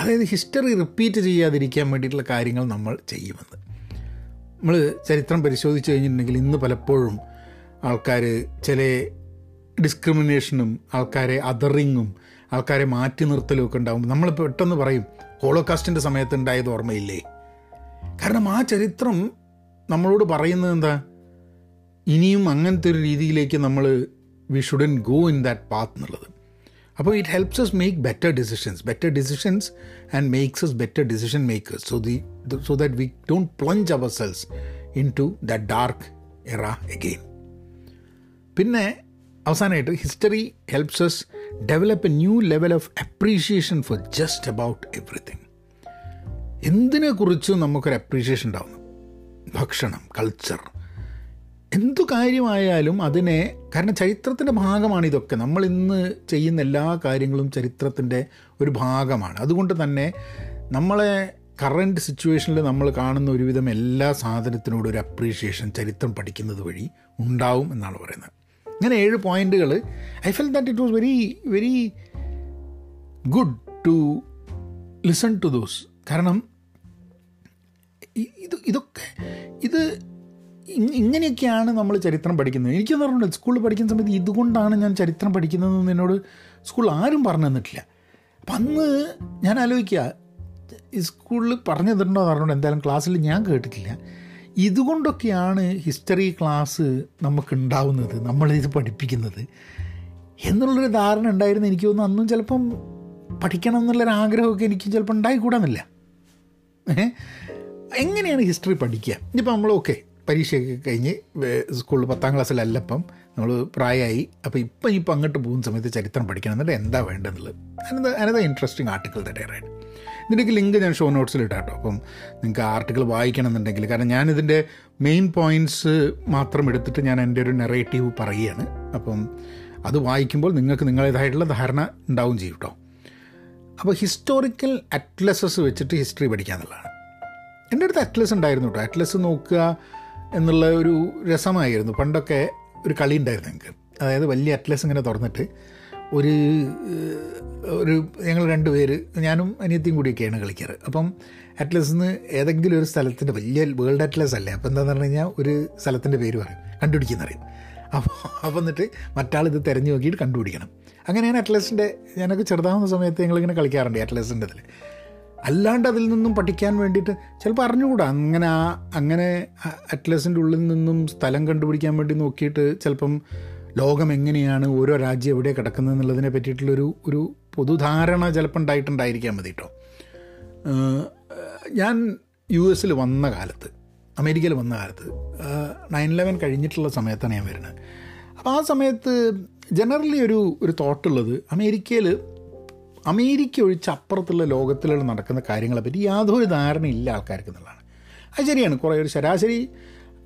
അതായത് ഹിസ്റ്ററി റിപ്പീറ്റ് ചെയ്യാതിരിക്കാൻ വേണ്ടിയിട്ടുള്ള കാര്യങ്ങൾ നമ്മൾ ചെയ്യുമെന്ന്. നമ്മൾ ചരിത്രം പരിശോധിച്ച് കഴിഞ്ഞിട്ടുണ്ടെങ്കിൽ ഇന്ന് പലപ്പോഴും ആൾക്കാർ ചില ഡിസ്ക്രിമിനേഷനും ആൾക്കാരെ അതറിങ്ങും ആൾക്കാരെ മാറ്റി നിർത്തലും ഒക്കെ ഉണ്ടാകും നമ്മൾ പെട്ടെന്ന് പറയും ഹോളോകാസ്റ്റിന്റെ സമയത്ത് ഉണ്ടായത് ഓർമ്മയില്ലേ? കാരണം ആ ചരിത്രം നമ്മളോട് പറയുന്നത് എന്താ? ഇനിയും അങ്ങനത്തെ ഒരു രീതിയിലേക്ക് നമ്മൾ we shouldn't go in that path എന്നുള്ളത്. അപ്പോൾ it helps us make better decisions better decisions and makes us better decision makers so the so that we don't plunge ourselves into the dark era again പിന്നെ അവസാനമായിട്ട് history helps us develop a new level of appreciation for just about everything എന്തിനെക്കുറിച്ചും നമുക്കൊരു appreciation ഉണ്ടാവുന്നു? ഭക്ഷണം culture എന്തു കാര്യമായാലും അതിനെ കാരണം ചരിത്രത്തിന്റെ ഭാഗമാണ് ഇതൊക്കെ. നമ്മൾ ഇന്ന് ചെയ്യുന്ന എല്ലാ കാര്യങ്ങളും ചരിത്രത്തിന്റെ ഒരു ഭാഗമാണ്. അതുകൊണ്ട് തന്നെ നമ്മളെ കറന്റ് സിറ്റുവേഷനിൽ നമ്മൾ കാണുന്ന ഒരുവിധം എല്ലാ സാധനത്തിനോടും ഒരു അപ്രീഷിയേഷൻ ചരിത്രം പഠിക്കുന്നത് വഴി ഉണ്ടാവും എന്നാണ് പറയുന്നത്. ഇങ്ങനെ ഏഴ് പോയിന്റുകൾ I felt that it was very very good to listen to those കാരണം ഇത് ഇതൊക്കെ ഇത് ഇങ്ങനെയൊക്കെയാണ് നമ്മൾ ചരിത്രം പഠിക്കുന്നത്. എനിക്കെന്ന് പറഞ്ഞിട്ടുണ്ട് സ്കൂളിൽ പഠിക്കുന്ന സമയത്ത് ഇതുകൊണ്ടാണ് ഞാൻ ചരിത്രം പഠിക്കുന്നതെന്ന് എന്നോട് സ്കൂളിൽ ആരും പറഞ്ഞു തന്നിട്ടില്ല. അപ്പം അന്ന് ഞാൻ ആലോചിക്കുക ഈ സ്കൂളിൽ പറഞ്ഞു തന്നിട്ടുണ്ടോ എന്ന് പറഞ്ഞുകൊണ്ട് എന്തായാലും ക്ലാസ്സിൽ ഞാൻ കേട്ടിട്ടില്ല. ഇതുകൊണ്ടൊക്കെയാണ് ഹിസ്റ്ററി ക്ലാസ് നമുക്കുണ്ടാവുന്നത് നമ്മളിത് പഠിപ്പിക്കുന്നത് എന്നുള്ളൊരു ധാരണ ഉണ്ടായിരുന്നു. എനിക്ക് തോന്നുന്നു അന്നും ചിലപ്പം പഠിക്കണം എന്നുള്ളൊരു ആഗ്രഹമൊക്കെ എനിക്ക് ചിലപ്പോൾ ഉണ്ടായിക്കൂടാന്നില്ല. എങ്ങനെയാണ് ഹിസ്റ്ററി പഠിക്കുക? ഇനിയിപ്പോൾ നമ്മൾ ഓക്കെ പരീക്ഷയൊക്കെ കഴിഞ്ഞ് സ്കൂളിൽ പത്താം ക്ലാസ്സിലല്ല ഇപ്പം നമ്മൾ പ്രായമായി അപ്പോൾ ഇപ്പം ഇപ്പം അങ്ങോട്ട് പോകുന്ന സമയത്ത് ചരിത്രം പഠിക്കണം എന്നിട്ട് എന്താ വേണ്ടതെന്നുള്ളത് അനത അനത ഇൻട്രസ്റ്റിംഗ് ആർട്ടിക്കിൾ തന്നെ റൈഡ് ഇതിന്റെയൊക്കെ ലിങ്ക് ഞാൻ ഷോ നോട്ട്സിൽ ഇട്ടാ കേട്ടോ അപ്പം നിങ്ങൾക്ക് ആർട്ടിക്കിൾ വായിക്കണം എന്നുണ്ടെങ്കിൽ കാരണം ഞാനിതിന്റെ മെയിൻ പോയിന്റ്സ് മാത്രം എടുത്തിട്ട് ഞാൻ എന്റെ ഒരു നെറേറ്റീവ് പറയുകയാണ്. അപ്പം അത് വായിക്കുമ്പോൾ നിങ്ങൾക്ക് നിങ്ങളേതായിട്ടുള്ള ധാരണ ഉണ്ടാവും ചെയ്യും കേട്ടോ അപ്പോൾ ഹിസ്റ്റോറിക്കൽ അറ്റ്ലസസ് വെച്ചിട്ട് ഹിസ്റ്ററി പഠിക്കുക എന്നുള്ളതാണ് എന്റെ അടുത്ത് അറ്റ്ലസ് ഉണ്ടായിരുന്നു കേട്ടോ അറ്റ്ലസ് നോക്കുക എന്നുള്ള ഒരു രസമായിരുന്നു. പണ്ടൊക്കെ ഒരു കളി ഉണ്ടായിരുന്നു ഞങ്ങൾക്ക്. അതായത് വലിയ അറ്റ്ലസ് ഇങ്ങനെ തുറന്നിട്ട് ഒരു ഒരു ഞങ്ങൾ രണ്ട് പേര് ഞാനും അനിയത്തിയും കൂടിയൊക്കെയാണ് കളിക്കാറ്. അപ്പം അറ്റ്ലസ് നിന്ന് ഏതെങ്കിലും ഒരു സ്ഥലത്തിന്റെ വലിയ വേൾഡ് അറ്റ്ലസ് അല്ലേ? അപ്പോൾ എന്താണെന്ന് പറഞ്ഞു കഴിഞ്ഞാൽ ഒരു സ്ഥലത്തിന്റെ പേര് പറയും. കണ്ടുപിടിക്കുന്ന അറിയും അപ്പോൾ അപ്പം എന്നിട്ട് മറ്റാൾ ഇത് തിരഞ്ഞു നോക്കിയിട്ട് കണ്ടുപിടിക്കണം. അങ്ങനെയാണ് അറ്റ്ലസിന്റെ ഞാനൊക്കെ ചെറുതാവുന്ന സമയത്ത് ഞങ്ങളിങ്ങനെ കളിക്കാറുണ്ട് അറ്റ്ലസിന്റെ ഇതിൽ അല്ലാണ്ട് അതിൽ നിന്നും പഠിക്കാൻ വേണ്ടിയിട്ട് ചിലപ്പോൾ അറിഞ്ഞുകൂടാ. അങ്ങനെ ആ അങ്ങനെ അറ്റ്ലസിന്റെ ഉള്ളിൽ നിന്നും സ്ഥലം കണ്ടുപിടിക്കാൻ വേണ്ടി നോക്കിയിട്ട് ചിലപ്പം ലോകം എങ്ങനെയാണ് ഓരോ രാജ്യം എവിടെ കിടക്കുന്നത് എന്നുള്ളതിനെ പറ്റിയിട്ടുള്ളൊരു ഒരു പൊതുധാരണ ചിലപ്പോൾ ഉണ്ടായിട്ടുണ്ടായിരിക്കാൻ മതി കേട്ടോ ഞാൻ യു എസിൽ വന്ന കാലത്ത് അമേരിക്കയിൽ വന്ന കാലത്ത് നയൻ ഇലവൻ കഴിഞ്ഞിട്ടുള്ള സമയത്താണ് ഞാൻ വരുന്നത്. അപ്പോൾ ആ സമയത്ത് ജനറലി ഒരു ഒരു തോട്ടുള്ളത് അമേരിക്കയിൽ അമേരിക്ക ഒഴിച്ച് അപ്പുറത്തുള്ള ലോകത്തിലുള്ള നടക്കുന്ന കാര്യങ്ങളെപ്പറ്റി യാതൊരു ധാരണയില്ല ആൾക്കാർക്ക് എന്നുള്ളതാണ്. അത് ശരിയാണ്. കുറേ ഒരു ശരാശരി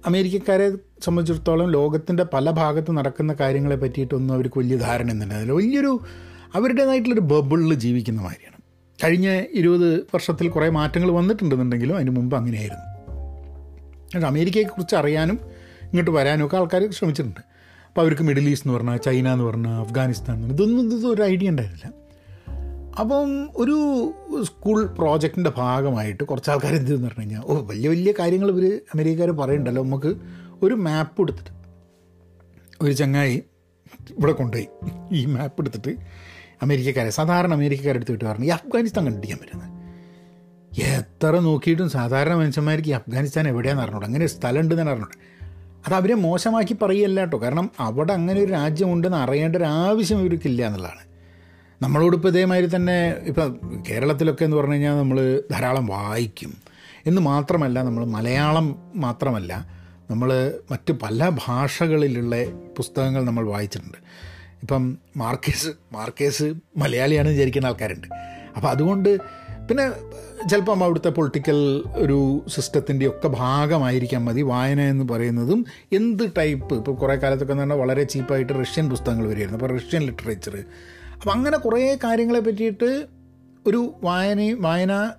അമേരിക്കക്കാരെ സംബന്ധിച്ചിടത്തോളം ലോകത്തിന്റെ പല ഭാഗത്ത് നടക്കുന്ന കാര്യങ്ങളെ പറ്റിയിട്ടൊന്നും അവർക്ക് വലിയ ധാരണ ഒന്നുമില്ല വലിയൊരു അവരുടേതായിട്ടുള്ളൊരു ബബിളിൽ ജീവിക്കുന്ന മാതിരിയാണ്. കഴിഞ്ഞ ഇരുപത് വർഷത്തിൽ കുറേ മാറ്റങ്ങൾ വന്നിട്ടുണ്ടെന്നുണ്ടെങ്കിലും അതിന് മുമ്പ് അങ്ങനെയായിരുന്നു. പക്ഷേ അമേരിക്കയെക്കുറിച്ച് അറിയാനും ഇങ്ങോട്ട് വരാനും ഒക്കെ ആൾക്കാർ ശ്രമിച്ചിട്ടുണ്ട്. അപ്പോൾ അവർക്ക് മിഡിൽ ഈസ്റ്റ് എന്ന് പറഞ്ഞാൽ ചൈന എന്ന് പറഞ്ഞാൽ അഫ്ഗാനിസ്ഥാൻ ഇതൊന്നും ഇതൊന്നും ഐഡിയ ഉണ്ടായിരുന്നില്ല. അപ്പം ഒരു സ്കൂൾ പ്രോജക്റ്റിന്റെ ഭാഗമായിട്ട് കുറച്ച് ആൾക്കാർ എന്ത് എന്ന് പറഞ്ഞു കഴിഞ്ഞാൽ ഓ വലിയ വലിയ കാര്യങ്ങൾ ഇവർ അമേരിക്കക്കാർ പറയുന്നുണ്ടല്ലോ നമുക്ക് ഒരു മാപ്പ് എടുത്തിട്ട് ഒരു ചങ്ങായി ഇവിടെ കൊണ്ടുപോയി. ഈ മാപ്പ് എടുത്തിട്ട് അമേരിക്കക്കാരെ സാധാരണ അമേരിക്കക്കാരെ എടുത്ത് വിട്ട് പറഞ്ഞു ഈ അഫ്ഗാനിസ്ഥാൻ കണ്ടുപിടിക്കാൻ പറ്റുന്നത്? എത്ര നോക്കിയിട്ടും സാധാരണ മനുഷ്യന്മാർക്ക് ഈ അഫ്ഗാനിസ്ഥാൻ എവിടെയാണെന്ന് അറിഞ്ഞൂടെ അങ്ങനെ സ്ഥലം ഉണ്ടെന്ന് അറിഞ്ഞൂടെ. അത് അവരെ മോശമാക്കി പറയല്ല കേട്ടോ കാരണം അവിടെ അങ്ങനെ ഒരു രാജ്യമുണ്ടെന്ന് അറിയേണ്ട ഒരു ആവശ്യം ഇവർക്കില്ല എന്നുള്ളതാണ്. നമ്മളോട് ഇപ്പോൾ ഇതേമാതിരി തന്നെ ഇപ്പോൾ കേരളത്തിലൊക്കെ എന്ന് പറഞ്ഞു കഴിഞ്ഞാൽ നമ്മൾ ധാരാളം വായിക്കും. എന്ന് മാത്രമല്ല നമ്മൾ മലയാളം മാത്രമല്ല നമ്മൾ മറ്റ് പല ഭാഷകളിലുള്ള പുസ്തകങ്ങൾ നമ്മൾ വായിച്ചിട്ടുണ്ട്. ഇപ്പം മാർക്കേസ് മാർക്കേസ് മലയാളിയാണ് വിചാരിക്കുന്ന ആൾക്കാരുണ്ട്. അപ്പോൾ അതുകൊണ്ട് പിന്നെ ചിലപ്പം അവിടുത്തെ പൊളിറ്റിക്കൽ ഒരു സിസ്റ്റത്തിന്റെ ഒക്കെ ഭാഗമായിരിക്കാം മതി. വായന എന്ന് പറയുന്നതും എന്ത് ടൈപ്പ്? ഇപ്പോൾ കുറേ കാലത്തൊക്കെ എന്ന് പറഞ്ഞാൽ വളരെ ചീപ്പായിട്ട് റഷ്യൻ പുസ്തകങ്ങൾ വരികയായിരുന്നു അപ്പോൾ റഷ്യൻ ലിറ്ററേച്ചർ അപ്പം അങ്ങനെ കുറേ കാര്യങ്ങളെ പറ്റിയിട്ട് ഒരു വായനയും വായന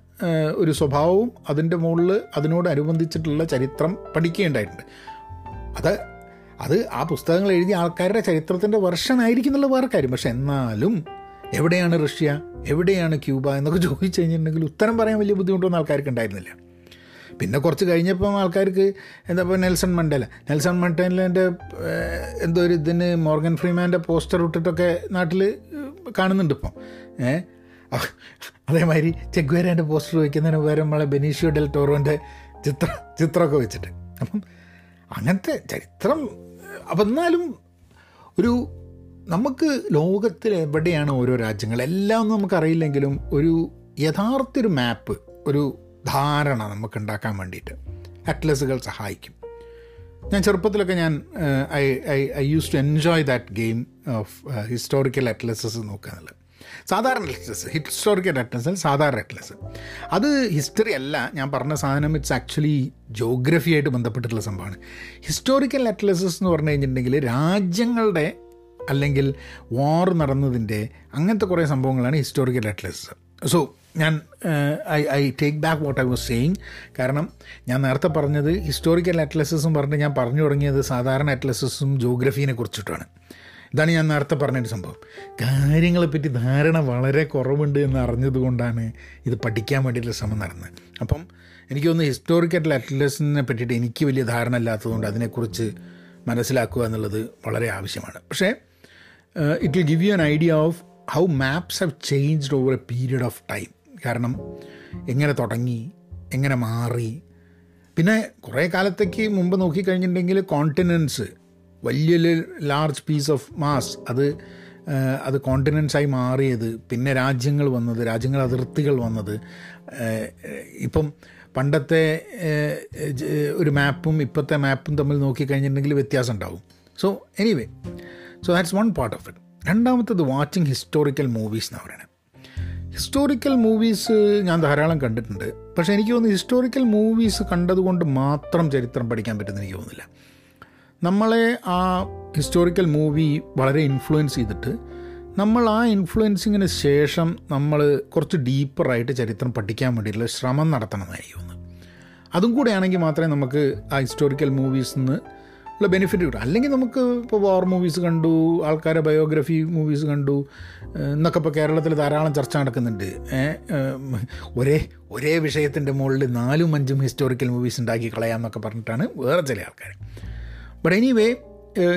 ഒരു സ്വഭാവവും അതിന്റെ മുകളിൽ അതിനോടനുബന്ധിച്ചിട്ടുള്ള ചരിത്രം പഠിക്കുകയുണ്ടായിട്ടുണ്ട് അത് അത് ആ പുസ്തകങ്ങൾ എഴുതിയ ആൾക്കാരുടെ ചരിത്രത്തിന്റെ വർഷനായിരിക്കും എന്നുള്ള വേറെ കാര്യം. പക്ഷെ എന്നാലും എവിടെയാണ് റഷ്യ എവിടെയാണ് ക്യൂബ എന്നൊക്കെ ചോദിച്ചു കഴിഞ്ഞിട്ടുണ്ടെങ്കിൽ ഉത്തരം പറയാൻ വലിയ ബുദ്ധിമുട്ടൊന്നും ആൾക്കാർക്ക് ഉണ്ടായിരുന്നില്ല. പിന്നെ കുറച്ച് കഴിഞ്ഞപ്പം ആൾക്കാർക്ക് എന്താ ഇപ്പോൾ നെൽസൺ മണ്ടേല നെൽസൺ മണ്ടേലന്റെ എന്തോ ഒരു ഇതിന് മോർഗൻ ഫ്രീമാന്റെ പോസ്റ്റർ ഇട്ടിട്ടൊക്കെ നാട്ടിൽ കാണുന്നുണ്ട് ഇപ്പം. അതേമാതിരി ചെഗ്വേരേന്റെ പോസ്റ്റർ വയ്ക്കുന്നതിന് പകരം നമ്മളെ ബെനീഷ്യോ ഡെൽ ടോറോന്റെ ചിത്രം ചിത്രമൊക്കെ വെച്ചിട്ട്. അപ്പം അങ്ങനത്തെ ചരിത്രം അപ്പം എന്നാലും ഒരു നമുക്ക് ലോകത്തിൽ എവിടെയാണ് ഓരോ രാജ്യങ്ങൾ? എല്ലാം ഒന്നും നമുക്കറിയില്ലെങ്കിലും ഒരു യഥാർത്ഥ ഒരു മാപ്പ് ഒരു ധാരണ നമുക്ക് ഉണ്ടാക്കാൻ വേണ്ടിയിട്ട് അറ്റ്ലസുകൾ സഹായിക്കും. ഞാൻ ചെറുപ്പത്തിലൊക്കെ ഞാൻ I I I used to enjoy that game of historical atlases നോക്കുക സാധാരണ അറ്റ്ലസ് ഹിസ്റ്റോറിക്കൽ അറ്റ്ലസ് സാധാരണ അറ്റ്ലസ് അത് ഹിസ്റ്ററി അല്ല. ഞാൻ പറഞ്ഞ സാധനം ഇറ്റ്സ് ആക്ച്വലി ജോഗ്രഫി ആയിട്ട് ബന്ധപ്പെട്ടിട്ടുള്ള സംഭവമാണ്. ഹിസ്റ്റോറിക്കൽ അറ്റ്ലസസ് എന്ന് പറഞ്ഞു കഴിഞ്ഞിട്ടുണ്ടെങ്കിൽ രാജ്യങ്ങളുടെ അല്ലെങ്കിൽ വാർ നടന്നതിന്റെ അങ്ങനത്തെ കുറേ സംഭവങ്ങളാണ് ഹിസ്റ്റോറിക്കൽ അറ്റ്ലസ് സോ ഞാൻ I I take back what I was saying കാരണം ഞാൻ നേരത്തെ പറഞ്ഞത് ഹിസ്റ്റോറിക്കൽ അറ്റ്ലസസും പറഞ്ഞിട്ട് ഞാൻ പറഞ്ഞു തുടങ്ങിയത് സാധാരണ അറ്റ്ലസസും ജോഗ്രഫീനെ കുറിച്ചിട്ടാണ്. ഇതാണ് ഞാൻ നേരത്തെ പറഞ്ഞൊരു സംഭവം. കാര്യങ്ങളെപ്പറ്റി ധാരണ വളരെ കുറവുണ്ട് എന്ന് അറിഞ്ഞതുകൊണ്ടാണ് ഇത് പഠിക്കാൻ വേണ്ടിയിട്ടുള്ള ശ്രമം നടന്നത്. അപ്പം എനിക്ക് ഹിസ്റ്റോറിക്കൽ അറ്റ്ലസിനെ പറ്റിയിട്ട് എനിക്ക് വലിയ ധാരണ ഇല്ലാത്തതുകൊണ്ട് അതിനെക്കുറിച്ച് മനസ്സിലാക്കുക എന്നുള്ളത് വളരെ ആവശ്യമാണ്. പക്ഷേ it will give you an idea of how maps have changed over a period of time കാരണം എങ്ങനെ തുടങ്ങി എങ്ങനെ മാറി. പിന്നെ കുറേ കാലത്തേക്ക് മുമ്പ് നോക്കിക്കഴിഞ്ഞിട്ടുണ്ടെങ്കിൽ കോണ്ടിനൻസ് വലിയ ലാർജ് പീസ് ഓഫ് മാസ് അത് അത് കോണ്ടിനൻസായി മാറിയത് പിന്നെ രാജ്യങ്ങൾ വന്നത് രാജ്യങ്ങൾ അതിർത്തികൾ വന്നത്. ഇപ്പം പണ്ടത്തെ ഒരു മാപ്പും ഇപ്പോഴത്തെ മാപ്പും തമ്മിൽ നോക്കിക്കഴിഞ്ഞിട്ടുണ്ടെങ്കിൽ വ്യത്യാസം ഉണ്ടാവും. So anyway so that's one part of it രണ്ടാമത്തത് വാച്ചിങ് ഹിസ്റ്റോറിക്കൽ മൂവീസ് എന്ന് പറയുന്നത്. ഹിസ്റ്റോറിക്കൽ മൂവീസ് ഞാൻ ധാരാളം കണ്ടിട്ടുണ്ട്. പക്ഷേ എനിക്ക് തോന്നുന്നു ഹിസ്റ്റോറിക്കൽ മൂവീസ് കണ്ടതുകൊണ്ട് മാത്രം ചരിത്രം പഠിക്കാൻ പറ്റുന്ന എനിക്ക് തോന്നുന്നില്ല. നമ്മളെ ആ ഹിസ്റ്റോറിക്കൽ മൂവി വളരെ ഇൻഫ്ലുവൻസ് ചെയ്തിട്ട് നമ്മൾ ആ ഇൻഫ്ലുവൻസിങ്ങിന് ശേഷം നമ്മൾ കുറച്ച് ഡീപ്പറായിട്ട് ചരിത്രം പഠിക്കാൻ വേണ്ടിയിട്ടുള്ള ശ്രമം നടത്തണമെന്നായിരിക്കും അതും കൂടെ ആണെങ്കിൽ മാത്രമേ നമുക്ക് ആ ഹിസ്റ്റോറിക്കൽ മൂവീസിൽ നിന്ന് ഉള്ള ബെനിഫിറ്റ് കിട്ടും. അല്ലെങ്കിൽ നമുക്ക് ഇപ്പോൾ വാർ മൂവീസ് കണ്ടു ആൾക്കാരെ ബയോഗ്രഫി മൂവീസ് കണ്ടു എന്നൊക്കെ ഇപ്പോൾ കേരളത്തിൽ ധാരാളം ചർച്ച നടക്കുന്നുണ്ട്. ഒരേ ഒരേ വിഷയത്തിന്റെ മുകളിൽ നാലും അഞ്ചും ഹിസ്റ്റോറിക്കൽ മൂവീസ് ഉണ്ടാക്കി കളയാമെന്നൊക്കെ പറഞ്ഞിട്ടാണ് വേറെ ചില ആൾക്കാർ ബട്ട് എനിവേ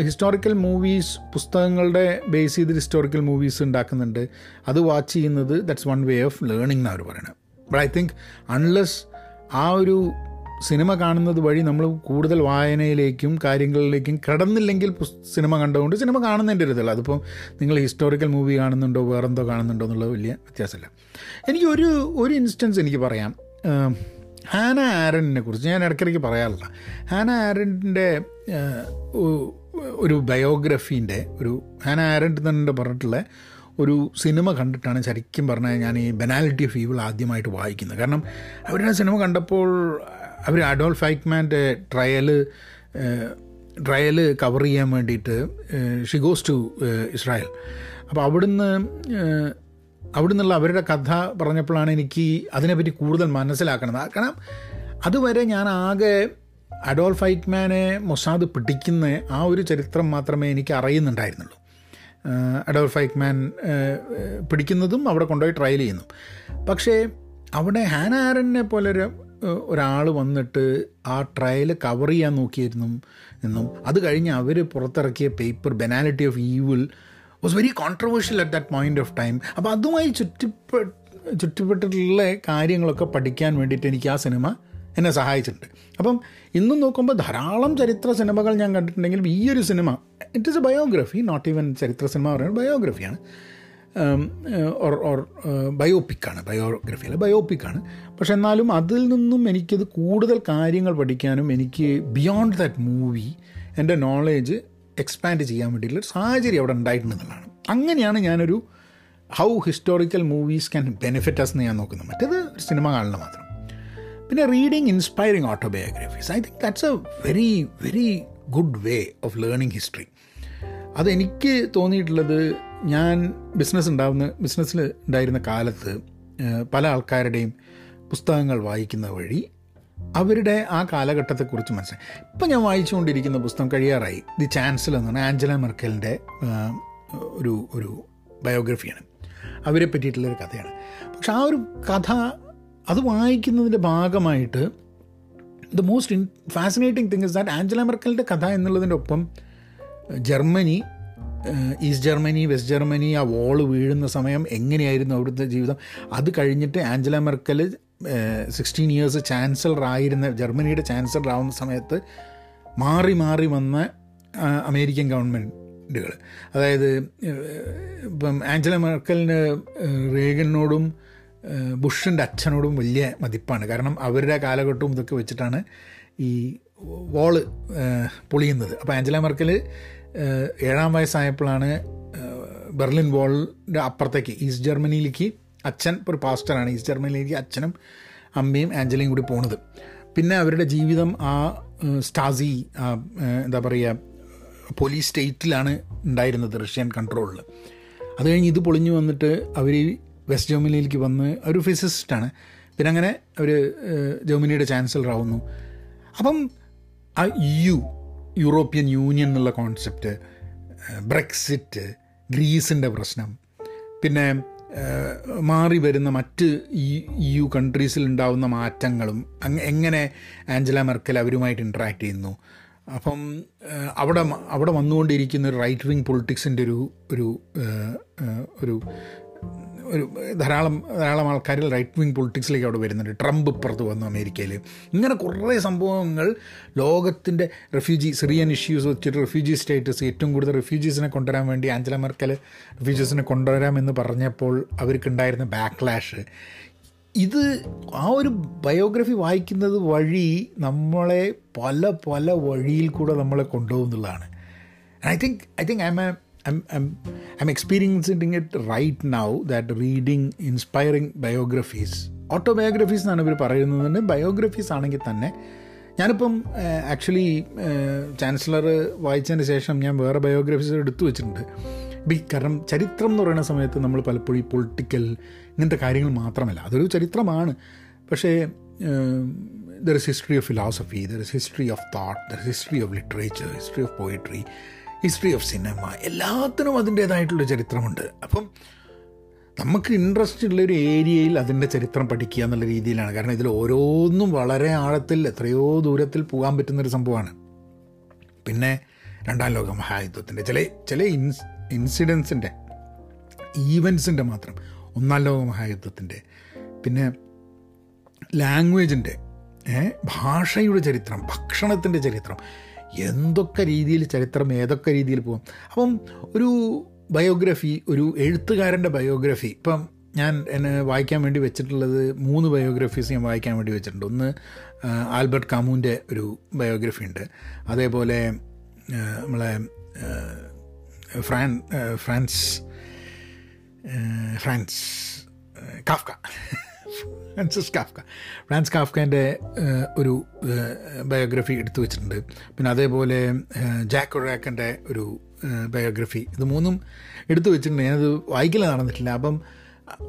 ഹിസ്റ്റോറിക്കൽ മൂവീസ് പുസ്തകങ്ങളുടെ ബേസ് ചെയ്ത് ഹിസ്റ്റോറിക്കൽ മൂവീസ് ഉണ്ടാക്കുന്നുണ്ട്. അത് വാച്ച് ചെയ്യുന്നത് that's one way of learning എന്നാണ് അവർ പറയുന്നത് ബട്ട് ഐ തിങ്ക് അൺലെസ് ആ ഒരു സിനിമ കാണുന്നത് വഴി നമ്മൾ കൂടുതൽ വായനയിലേക്കും കാര്യങ്ങളിലേക്കും കടന്നില്ലെങ്കിൽ സിനിമ കണ്ടുകൊണ്ട് സിനിമ കാണുന്നതിന്റെ ഒരു ഇതല്ല. അതിപ്പോൾ നിങ്ങൾ ഹിസ്റ്റോറിക്കൽ മൂവി കാണുന്നുണ്ടോ വേറെന്തോ കാണുന്നുണ്ടോ എന്നുള്ള വലിയ വ്യത്യാസമില്ല. എനിക്ക് ഒരു ഒരു ഇൻസ്റ്റൻസ് എനിക്ക് പറയാം. ഹാന ആരണിനെ കുറിച്ച് ഞാൻ ഇടയ്ക്കിടയ്ക്ക് പറയാറില്ല. ഹാന ആരണിന്റെ ഒരു ബയോഗ്രഫീന്റെ ഒരു ഹാന ആരണ്ട് തന്നെ പറഞ്ഞിട്ടുള്ള ഒരു സിനിമ കണ്ടിട്ടാണ് ശരിക്കും പറഞ്ഞാൽ ഞാൻ ഈ ബെനാലിറ്റി ഓഫ് ഈവിൾ ആദ്യമായിട്ട് വായിക്കുന്നത്. കാരണം അവരുടെ സിനിമ കണ്ടപ്പോൾ അവർ അഡോൾഫ് ഐക്മാന്റെ ട്രയൽ ട്രയൽ കവർ ചെയ്യാൻ വേണ്ടിയിട്ട് ഷി ഗോസ് ടു ഇസ്രായേൽ അപ്പോൾ അവിടുന്ന് അവിടെ നിന്നുള്ള അവരുടെ കഥ പറഞ്ഞപ്പോഴാണ് എനിക്ക് അതിനെപ്പറ്റി കൂടുതൽ മനസ്സിലാക്കണത്. കാരണം അതുവരെ ഞാൻ ആകെ അഡോൾഫ് ഐക്മാനെ മൊസാദ് പിടിക്കുന്ന ആ ഒരു ചരിത്രം മാത്രമേ എനിക്ക് അറിയുന്നുണ്ടായിരുന്നുള്ളൂ. അഡോൾഫ് ഫൈക്മാൻ പിടിക്കുന്നതും അവിടെ കൊണ്ടുപോയി ട്രയൽ ചെയ്യുന്നു. പക്ഷേ അവിടെ ഹാനാരനെ പോലൊരു ഒരാൾ വന്നിട്ട് ആ ട്രയൽ കവർ ചെയ്യാൻ നോക്കിയിരുന്നു എന്നും. അത് കഴിഞ്ഞ് അവർ പുറത്തിറക്കിയ paper banality of evil was very controversial at that point of time അപ്പോൾ അതുമായി ചുറ്റിപ്പെ ചുറ്റിപ്പെട്ടിട്ടുള്ള കാര്യങ്ങളൊക്കെ പഠിക്കാൻ വേണ്ടിയിട്ട് എനിക്ക് ആ സിനിമ എന്നെ സഹായിച്ചിട്ടുണ്ട്. അപ്പം ഇന്നും നോക്കുമ്പോൾ ധാരാളം ചരിത്ര സിനിമകൾ ഞാൻ കണ്ടിട്ടുണ്ടെങ്കിലും ഈ ഒരു cinema it is a biography not even ചരിത്ര സിനിമ പറയുന്നത് ബയോഗ്രഫിയാണ് ഓർ ഓർ ബയോപ്പിക്കാണ് ബയോഗ്രഫി അല്ല ബയോപ്പിക്കാണ് പക്ഷെ എന്നാലും അതിൽ നിന്നും എനിക്കത് കൂടുതൽ കാര്യങ്ങൾ പഠിക്കാനും എനിക്ക് ബിയോണ്ട് ദാറ്റ് മൂവി എന്റെ നോളേജ് എക്സ്പാൻഡ് ചെയ്യാൻ വേണ്ടിയിട്ടുള്ള സാഹചര്യം അവിടെ ഉണ്ടായിട്ടുണ്ടെന്നുള്ളതാണ് അങ്ങനെയാണ് ഞാനൊരു how historical movies can benefit us എന്ന് ഞാൻ നോക്കുന്നത്. മറ്റേത് ഒരു സിനിമ കാണുന്ന മാത്രം. പിന്നെ reading inspiring autobiographies I think that's a very very good way of learning history അതെനിക്ക് തോന്നിയിട്ടുള്ളത് ഞാൻ ബിസിനസ് ഉണ്ടാവുന്ന ബിസിനസ്സിൽ ഉണ്ടായിരുന്ന കാലത്ത് പല ആൾക്കാരുടെയും പുസ്തകങ്ങൾ വായിക്കുന്ന വഴി അവരുടെ ആ കാലഘട്ടത്തെക്കുറിച്ച് മനസ്സിലായി. ഇപ്പം ഞാൻ വായിച്ചുകൊണ്ടിരിക്കുന്ന പുസ്തകം കഴിയാറായി. ദി ചാൻസലർ എന്ന് പറഞ്ഞാൽ ആഞ്ചല മെർക്കലിന്റെ ഒരു ഒരു ബയോഗ്രഫിയാണ്. അവരെ പറ്റിയിട്ടുള്ളൊരു കഥയാണ്. പക്ഷെ ആ ഒരു കഥ അത് വായിക്കുന്നതിന്റെ ഭാഗമായിട്ട് the most in fascinating thing is that Angela മെർക്കലിന്റെ കഥ എന്നുള്ളതിന്റെ ഒപ്പം Germany East Germany West Germany ആ വോൾ വീഴുന്ന സമയം എങ്ങനെയായിരുന്നു അവിടുത്തെ ജീവിതം? അത് കഴിഞ്ഞിട്ട് Angela Merkel sixteen years chancellor ആയിരുന്ന ജർമ്മനിയുടെ ചാൻസലർ ആവുന്ന സമയത്ത് മാറി മാറി വന്ന അമേരിക്കൻ ഗവൺമെന്റുകൾ അതായത് ഇപ്പം ആഞ്ചല മെർക്കലിന് റേഗനോടും ബുഷിന്റെ അച്ഛനോടും വലിയ മതിപ്പാണ്. കാരണം അവരുടെ കാലഘട്ടവും ഇതൊക്കെ വെച്ചിട്ടാണ് ഈ വോൾ പൊളിയുന്നത്. അപ്പോൾ ആഞ്ചല മെർക്കൽ ഏഴാം വയസ്സായപ്പോഴാണ് ബെർലിൻ വോളിന്റെ അപ്പുറത്തേക്ക് ഈസ്റ്റ് ജർമ്മനിയിലേക്ക് അച്ഛൻ ഒരു പാസ്റ്ററാണ്. ഈസ്റ്റ് ജർമ്മനിയിലേക്ക് അച്ഛനും അമ്മയും ആഞ്ചലയും കൂടി പോണത്. പിന്നെ അവരുടെ ജീവിതം ആ സ്റ്റാസി എന്താ പറയുക പോലീസ് സ്റ്റേറ്റിലാണ് ഉണ്ടായിരുന്നത് റഷ്യൻ കൺട്രോളിൽ. അത് കഴിഞ്ഞ് ഇത് പൊളിഞ്ഞു വന്നിട്ട് അവർ വെസ്റ്റ് ജർമ്മനിയിലേക്ക് വന്ന് ഒരു ഫിസിസിസ്റ്റാണ് പിന്നെ അങ്ങനെ അവർ ജർമ്മനിയുടെ ചാൻസലർ ആവുന്നു. അപ്പം ആ യു യൂറോപ്യൻ യൂണിയൻ എന്നുള്ള കോൺസെപ്റ്റ് ബ്രെക്സിറ്റ് ഗ്രീസിന്റെ പ്രശ്നം പിന്നെ മാറി വരുന്ന മറ്റ് ഇ യു കൺട്രീസിൽ ഉണ്ടാവുന്ന മാറ്റങ്ങളും എങ്ങനെ ആഞ്ചല മെർക്കൽ അവരുമായിട്ട് ഇൻട്രാക്ട് ചെയ്യുന്നു? അപ്പം അവിടെ അവിടെ വന്നുകൊണ്ടിരിക്കുന്ന ഒരു റൈറ്റ് വിങ് പൊളിറ്റിക്സിന്റെ ഒരു ഒരു ഒരു ഒരു ധാരാളം ധാരാളം ആൾക്കാരിൽ റൈറ്റ് വിങ് പൊളിറ്റിക്സിലേക്ക് അവിടെ വരുന്നുണ്ട്. ട്രംപ് ഇപ്പുറത്ത് വന്നു അമേരിക്കയിൽ ഇങ്ങനെ കുറേ സംഭവങ്ങൾ ലോകത്തിന്റെ റെഫ്യൂജി സിറിയൻ ഇഷ്യൂസ് വെച്ചിട്ട് റെഫ്യൂജി സ്റ്റേറ്റസ് ഏറ്റവും കൂടുതൽ റെഫ്യൂജീസിനെ കൊണ്ടുവരാൻ വേണ്ടി ആഞ്ചല മെർക്കൽ റെഫ്യൂജീസിനെ കൊണ്ടുവരാമെന്ന് പറഞ്ഞപ്പോൾ അവർക്കുണ്ടായിരുന്ന ബാക്ക്ലാഷ് ഇത് ആ ഒരു ബയോഗ്രഫി വായിക്കുന്നത് വഴി നമ്മളെ പല പല വഴിയിൽ കൂടെ നമ്മളെ കൊണ്ടുപോകുന്നുള്ളതാണ് I think I think I'm a I'm, I'm, I'm experiencing it right now that reading inspiring biographies autobiographies എന്നാണ് ഇവർ പറയുന്നത്. ബയോഗ്രഫീസ് ആണെങ്കിൽ തന്നെ ഞാനിപ്പം ആക്ച്വലി ചാൻസലർ വായിച്ചതിന് ശേഷം ഞാൻ വേറെ ബയോഗ്രഫീസ് എടുത്തു വെച്ചിട്ടുണ്ട്. കാരണം ചരിത്രം എന്ന് പറയുന്ന സമയത്ത് നമ്മൾ പലപ്പോഴും ഈ പൊളിറ്റിക്കൽ ഇങ്ങനത്തെ കാര്യങ്ങൾ മാത്രമല്ല അതൊരു ചരിത്രമാണ്. പക്ഷേ there is history of philosophy there is history of thought there is history of literature history of poetry history of cinema. എല്ലാത്തിനും അതിന്റേതായിട്ടുള്ള ചരിത്രമുണ്ട്. അപ്പം നമുക്ക് ഇൻട്രസ്റ്റ് ഉള്ളൊരു ഏരിയയിൽ അതിന്റെ ചരിത്രം പഠിക്കുക എന്നുള്ള രീതിയിലാണ്. കാരണം ഇതിൽ ഓരോന്നും വളരെ ആഴത്തിൽ എത്രയോ ദൂരത്തിൽ പോകാൻ പറ്റുന്നൊരു സംഭവമാണ്. പിന്നെ രണ്ടാം ലോക മഹായുദ്ധത്തിന്റെ ചില ചില ഇൻസ് ഇൻസിഡൻസിന്റെ ഈവൻസിന്റെ മാത്രം. ഒന്നാം ലോക മഹായുദ്ധത്തിന്റെ പിന്നെ ലാംഗ്വേജിന്റെ ഭാഷയുടെ ചരിത്രം ഭക്ഷണത്തിന്റെ ചരിത്രം. എന്തൊക്കെ രീതിയിൽ ചരിത്രം ഏതൊക്കെ രീതിയിൽ പോകും. അപ്പം ഒരു ബയോഗ്രഫി ഒരു എഴുത്തുകാരന്റെ ബയോഗ്രഫി ഇപ്പം ഞാൻ എന്നെ വായിക്കാൻ വേണ്ടി വെച്ചിട്ടുള്ളത് മൂന്ന് ബയോഗ്രഫീസ് ഞാൻ വായിക്കാൻ വേണ്ടി വെച്ചിട്ടുണ്ട്. ഒന്ന് ആൽബർട്ട് കാമുവിന്റെ ഒരു ബയോഗ്രഫി ഉണ്ട്. അതേപോലെ നമ്മളെ Fran Franz Franz Kafka. Francis Kafka Franz കാഫ്കന്റെ ഒരു ബയോഗ്രഫി എടുത്തു വെച്ചിട്ടുണ്ട്. പിന്നെ അതേപോലെ ജാക്ക് ഒഴാക്കന്റെ ഒരു ബയോഗ്രഫി ഇത് മൂന്നും എടുത്തു വെച്ചിട്ടുണ്ട്. ഞാനത് വായിക്കൽ നടന്നിട്ടില്ല. അപ്പം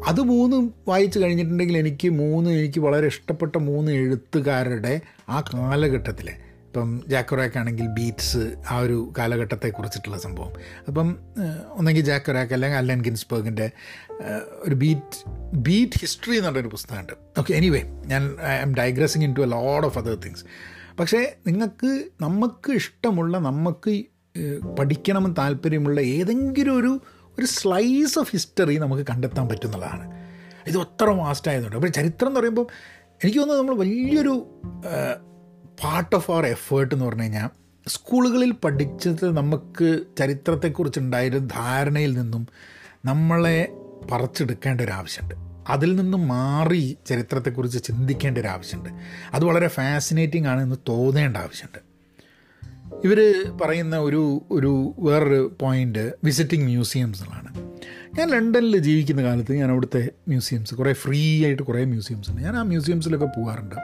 അത് മൂന്നും വായിച്ചു കഴിഞ്ഞിട്ടുണ്ടെങ്കിൽ എനിക്ക് മൂന്ന് എനിക്ക് വളരെ ഇഷ്ടപ്പെട്ട മൂന്ന് എഴുത്തുകാരുടെ ആ കാലഘട്ടത്തിലെ ഇപ്പം ജാക്കൊറാക്ക് ആണെങ്കിൽ ബീറ്റ്സ് ആ ഒരു കാലഘട്ടത്തെ കുറിച്ചിട്ടുള്ള സംഭവം. അപ്പം ഒന്നെങ്കിൽ ജാക്കൊറാക്ക് അല്ലെങ്കിൽ അല്ലൻ ഗിൻസ്ബർഗിന്റെ ഒരു ബീറ്റ് ബീറ്റ് ഹിസ്റ്ററി എന്ന് പറഞ്ഞൊരു പുസ്തകമുണ്ട്. ഓക്കെ എനിവേ ഞാൻ I'm digressing into a load of other things പക്ഷേ നിങ്ങൾക്ക് നമുക്ക് ഇഷ്ടമുള്ള നമുക്ക് പഠിക്കണമെന്ന് താല്പര്യമുള്ള ഏതെങ്കിലും ഒരു ഒരു സ്ലൈസ് ഓഫ് ഹിസ്റ്ററി നമുക്ക് കണ്ടെത്താൻ പറ്റുന്നതാണ്. ഇത് ഒത്ര വാസ്റ്റായതുകൊണ്ട് അപ്പോൾ ചരിത്രം എന്ന് പറയുമ്പോൾ എനിക്ക് തോന്നുന്നു നമ്മൾ വലിയൊരു പാർട്ട് ഓഫ് അവർ എഫേർട്ട് എന്ന് പറഞ്ഞു കഴിഞ്ഞാൽ സ്കൂളുകളിൽ പഠിച്ചത് നമുക്ക് ചരിത്രത്തെക്കുറിച്ചുണ്ടായൊരു ധാരണയിൽ നിന്നും നമ്മളെ പറിച്ചെടുക്കേണ്ട ഒരു ആവശ്യമുണ്ട്. അതിൽ നിന്നും മാറി ചരിത്രത്തെക്കുറിച്ച് ചിന്തിക്കേണ്ട ഒരു ആവശ്യമുണ്ട്. അത് വളരെ ഫാസിനേറ്റിംഗ് ആണ് എന്ന് തോന്നേണ്ട ആവശ്യമുണ്ട്. ഇവർ പറയുന്ന ഒരു ഒരു വേറൊരു പോയിന്റ് വിസിറ്റിംഗ് മ്യൂസിയംസ് എന്നുള്ളതാണ് ഞാൻ ലണ്ടനിൽ ജീവിക്കുന്ന കാലത്ത് ഞാൻ അവിടുത്തെ മ്യൂസിയംസ് കുറേ ഫ്രീ ആയിട്ട് കുറേ മ്യൂസിയംസ് ഉണ്ട്. ഞാൻ ആ മ്യൂസിയംസിലൊക്കെ പോകാറുണ്ട്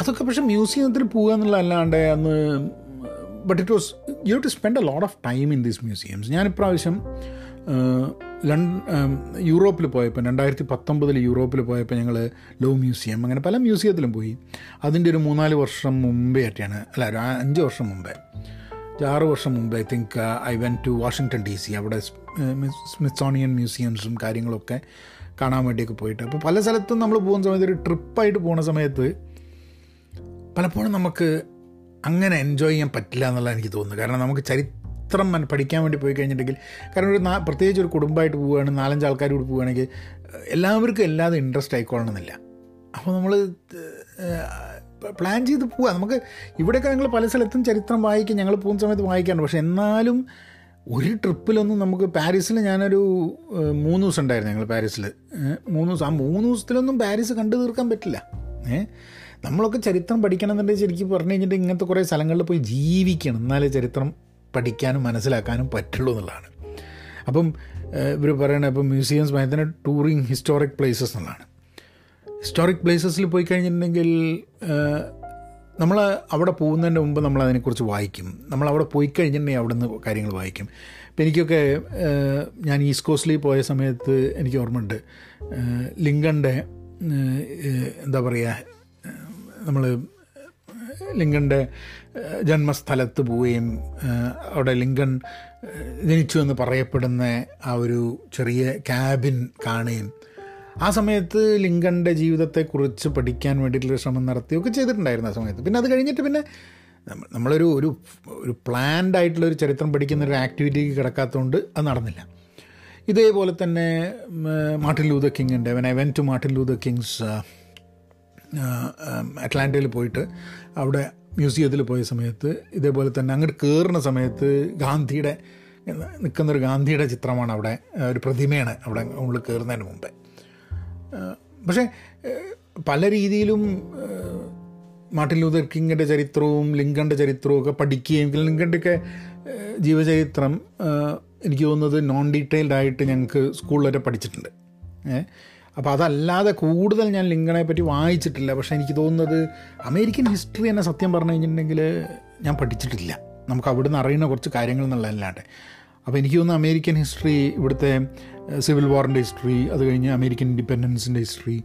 അതൊക്കെ പക്ഷേ മ്യൂസിയത്തിൽ പോകുക എന്നുള്ളതല്ലാണ്ട് അന്ന് but it was U to spend a lot of time in these museums ഞാൻ ഇപ്രാവശ്യം യൂറോപ്പിൽ പോയപ്പോൾ രണ്ടായിരത്തി പത്തൊമ്പതിൽ യൂറോപ്പിൽ പോയപ്പോൾ ഞങ്ങൾ ലോ മ്യൂസിയം അങ്ങനെ പല മ്യൂസിയത്തിലും പോയി. അതിന്റെ ഒരു മൂന്നാൽ വർഷം മുമ്പേ ആയിട്ടാണ് അല്ല ഒരു അഞ്ച് വർഷം മുമ്പേ ആറ് വർഷം മുമ്പ് I think I went to Washington D C അവിടെ സ്മിത്സോണിയൻ മ്യൂസിയംസും കാര്യങ്ങളൊക്കെ കാണാൻ വേണ്ടിയൊക്കെ പോയിട്ട്. അപ്പോൾ പല സ്ഥലത്തും നമ്മൾ പോകുന്ന സമയത്ത് ഒരു ട്രിപ്പായിട്ട് പോകുന്ന സമയത്ത് പലപ്പോഴും നമുക്ക് അങ്ങനെ എൻജോയ് ചെയ്യാൻ പറ്റില്ല എന്നുള്ള എനിക്ക് തോന്നുന്നു. കാരണം നമുക്ക് ചരിത്രം പഠിക്കാൻ വേണ്ടി പോയി കഴിഞ്ഞിട്ടുണ്ടെങ്കിൽ കാരണം ഒരു നാ പ്രത്യേകിച്ച് ഒരു കുടുംബമായിട്ട് പോവുകയാണ് നാലഞ്ച് ആൾക്കാർ കൂടി പോവുകയാണെങ്കിൽ എല്ലാവർക്കും എല്ലാതും ഇൻട്രസ്റ്റ് ആയിക്കൊള്ളണമെന്നില്ല. അപ്പോൾ നമ്മൾ പ്ലാൻ ചെയ്ത് പോവുക നമുക്ക് ഇവിടെയൊക്കെ ഞങ്ങൾ പല സ്ഥലത്തും ചരിത്രം വായിക്കും ഞങ്ങൾ പോകുന്ന സമയത്ത് വായിക്കാറുണ്ട്. പക്ഷേ എന്നാലും ഒരു ട്രിപ്പിലൊന്നും നമുക്ക് പാരീസിൽ ഞാനൊരു മൂന്ന് ദിവസം ഉണ്ടായിരുന്നു ഞങ്ങൾ പാരീസിൽ മൂന്ന് ദിവസം. ആ മൂന്ന് ദിവസത്തിലൊന്നും പാരീസ് കണ്ടു തീർക്കാൻ പറ്റില്ല. ഏഹ് നമ്മളൊക്കെ ചരിത്രം പഠിക്കണം എന്നുണ്ടെങ്കിൽ ശരിക്കും പറഞ്ഞു കഴിഞ്ഞിട്ട് ഇങ്ങനത്തെ കുറേ സ്ഥലങ്ങളിൽ പോയി ജീവിക്കണം. എന്നാലേ ചരിത്രം പഠിക്കാനും മനസ്സിലാക്കാനും പറ്റുള്ളൂ എന്നുള്ളതാണ്. അപ്പം ഇവർ പറയണ ഇപ്പം മ്യൂസിയംസ് ഭയങ്കര ടൂറിങ് ഹിസ്റ്റോറിക് പ്ലേസസ് എന്നുള്ളതാണ്. ഹിസ്റ്റോറിക് പ്ലേസസിൽ പോയി കഴിഞ്ഞിട്ടുണ്ടെങ്കിൽ നമ്മൾ അവിടെ പോകുന്നതിന് മുമ്പ് നമ്മൾ അതിനെക്കുറിച്ച് വായിക്കും. നമ്മൾ അവിടെ പോയി കഴിഞ്ഞിട്ടുണ്ടെങ്കിൽ അവിടെ നിന്ന് കാര്യങ്ങൾ വായിക്കും. ഇപ്പം എനിക്കൊക്കെ ഞാൻ ഈസ്റ്റ് കോസ്റ്റിൽ പോയ സമയത്ത് എനിക്ക് ഓർമ്മയുണ്ട്. ലിങ്കന്റെ എന്താ പറയുക നമ്മൾ ലിങ്കന്റെ ജന്മസ്ഥലത്ത് പോവുകയും അവിടെ ലിങ്കൺ ഏഹ്, ജനിച്ചു എന്ന് പറയപ്പെടുന്ന ആ ഒരു ചെറിയ ക്യാബിൻ കാണുകയും ആ സമയത്ത് ലിങ്കന്റെ ജീവിതത്തെക്കുറിച്ച് പഠിക്കാൻ വേണ്ടിയിട്ടുള്ള ശ്രമം നടത്തുകയൊക്കെ ചെയ്തിട്ടുണ്ടായിരുന്നു ആ സമയത്ത്. പിന്നെ അത് കഴിഞ്ഞിട്ട് പിന്നെ നമ്മ- നമ്മളൊരു ഒരു ഒരു പ്ലാൻഡ് ആയിട്ടുള്ള ഒരു ചരിത്രം പഠിക്കുന്ന ഒരു ആക്ടിവിറ്റിക്ക് കിടക്കാത്തതുകൊണ്ട് അത് നടന്നില്ല. ഇതേപോലെ തന്നെ Martin Luther കിങ്ങിന്റെ when I went to Martin Luther King's അറ്റ്ലാന്റയിൽ പോയിട്ട് അവിടെ മ്യൂസിയത്തിൽ പോയ സമയത്ത് ഇതേപോലെ തന്നെ അങ്ങോട്ട് കയറുന്ന സമയത്ത് ഗാന്ധിയുടെ നിൽക്കുന്നൊരു ഗാന്ധിയുടെ ചിത്രമാണ് അവിടെ ഒരു പ്രതിമയാണ് അവിടെ ഉള്ളിൽ കയറുന്നതിന് മുമ്പേ. പക്ഷേ പല രീതിയിലും മാർട്ടിൻ ലൂതർ കിങ്ങിന്റെ ചരിത്രവും ലിങ്കന്റെ ചരിത്രവും ഒക്കെ പഠിക്കുകയും ലിങ്കന്റെയൊക്കെ ജീവചരിത്രം എനിക്ക് തോന്നുന്നത് നോൺ ഡീറ്റെയിൽഡ് ആയിട്ട് ഞങ്ങൾക്ക് സ്കൂളിലൊക്കെ പഠിച്ചിട്ടുണ്ട്. അപ്പോൾ അതല്ലാതെ കൂടുതൽ ഞാൻ ലിങ്കണെ പറ്റി വായിച്ചിട്ടില്ല. പക്ഷേ എനിക്ക് തോന്നുന്നത് അമേരിക്കൻ ഹിസ്റ്ററി തന്നെ സത്യം പറഞ്ഞു കഴിഞ്ഞിട്ടുണ്ടെങ്കിൽ ഞാൻ പഠിച്ചിട്ടില്ല. നമുക്ക് അവിടെ നിന്ന് അറിയുന്ന കുറച്ച് കാര്യങ്ങൾ എന്നുള്ളതല്ലാണ്ട്. അപ്പോൾ എനിക്ക് തോന്നുന്നു അമേരിക്കൻ ഹിസ്റ്ററി ഇവിടുത്തെ സിവിൽ വാറിന്റെ ഹിസ്റ്ററി അത് കഴിഞ്ഞ് അമേരിക്കൻ ഇൻഡിപെൻഡൻസിന്റെ ഹിസ്റ്ററി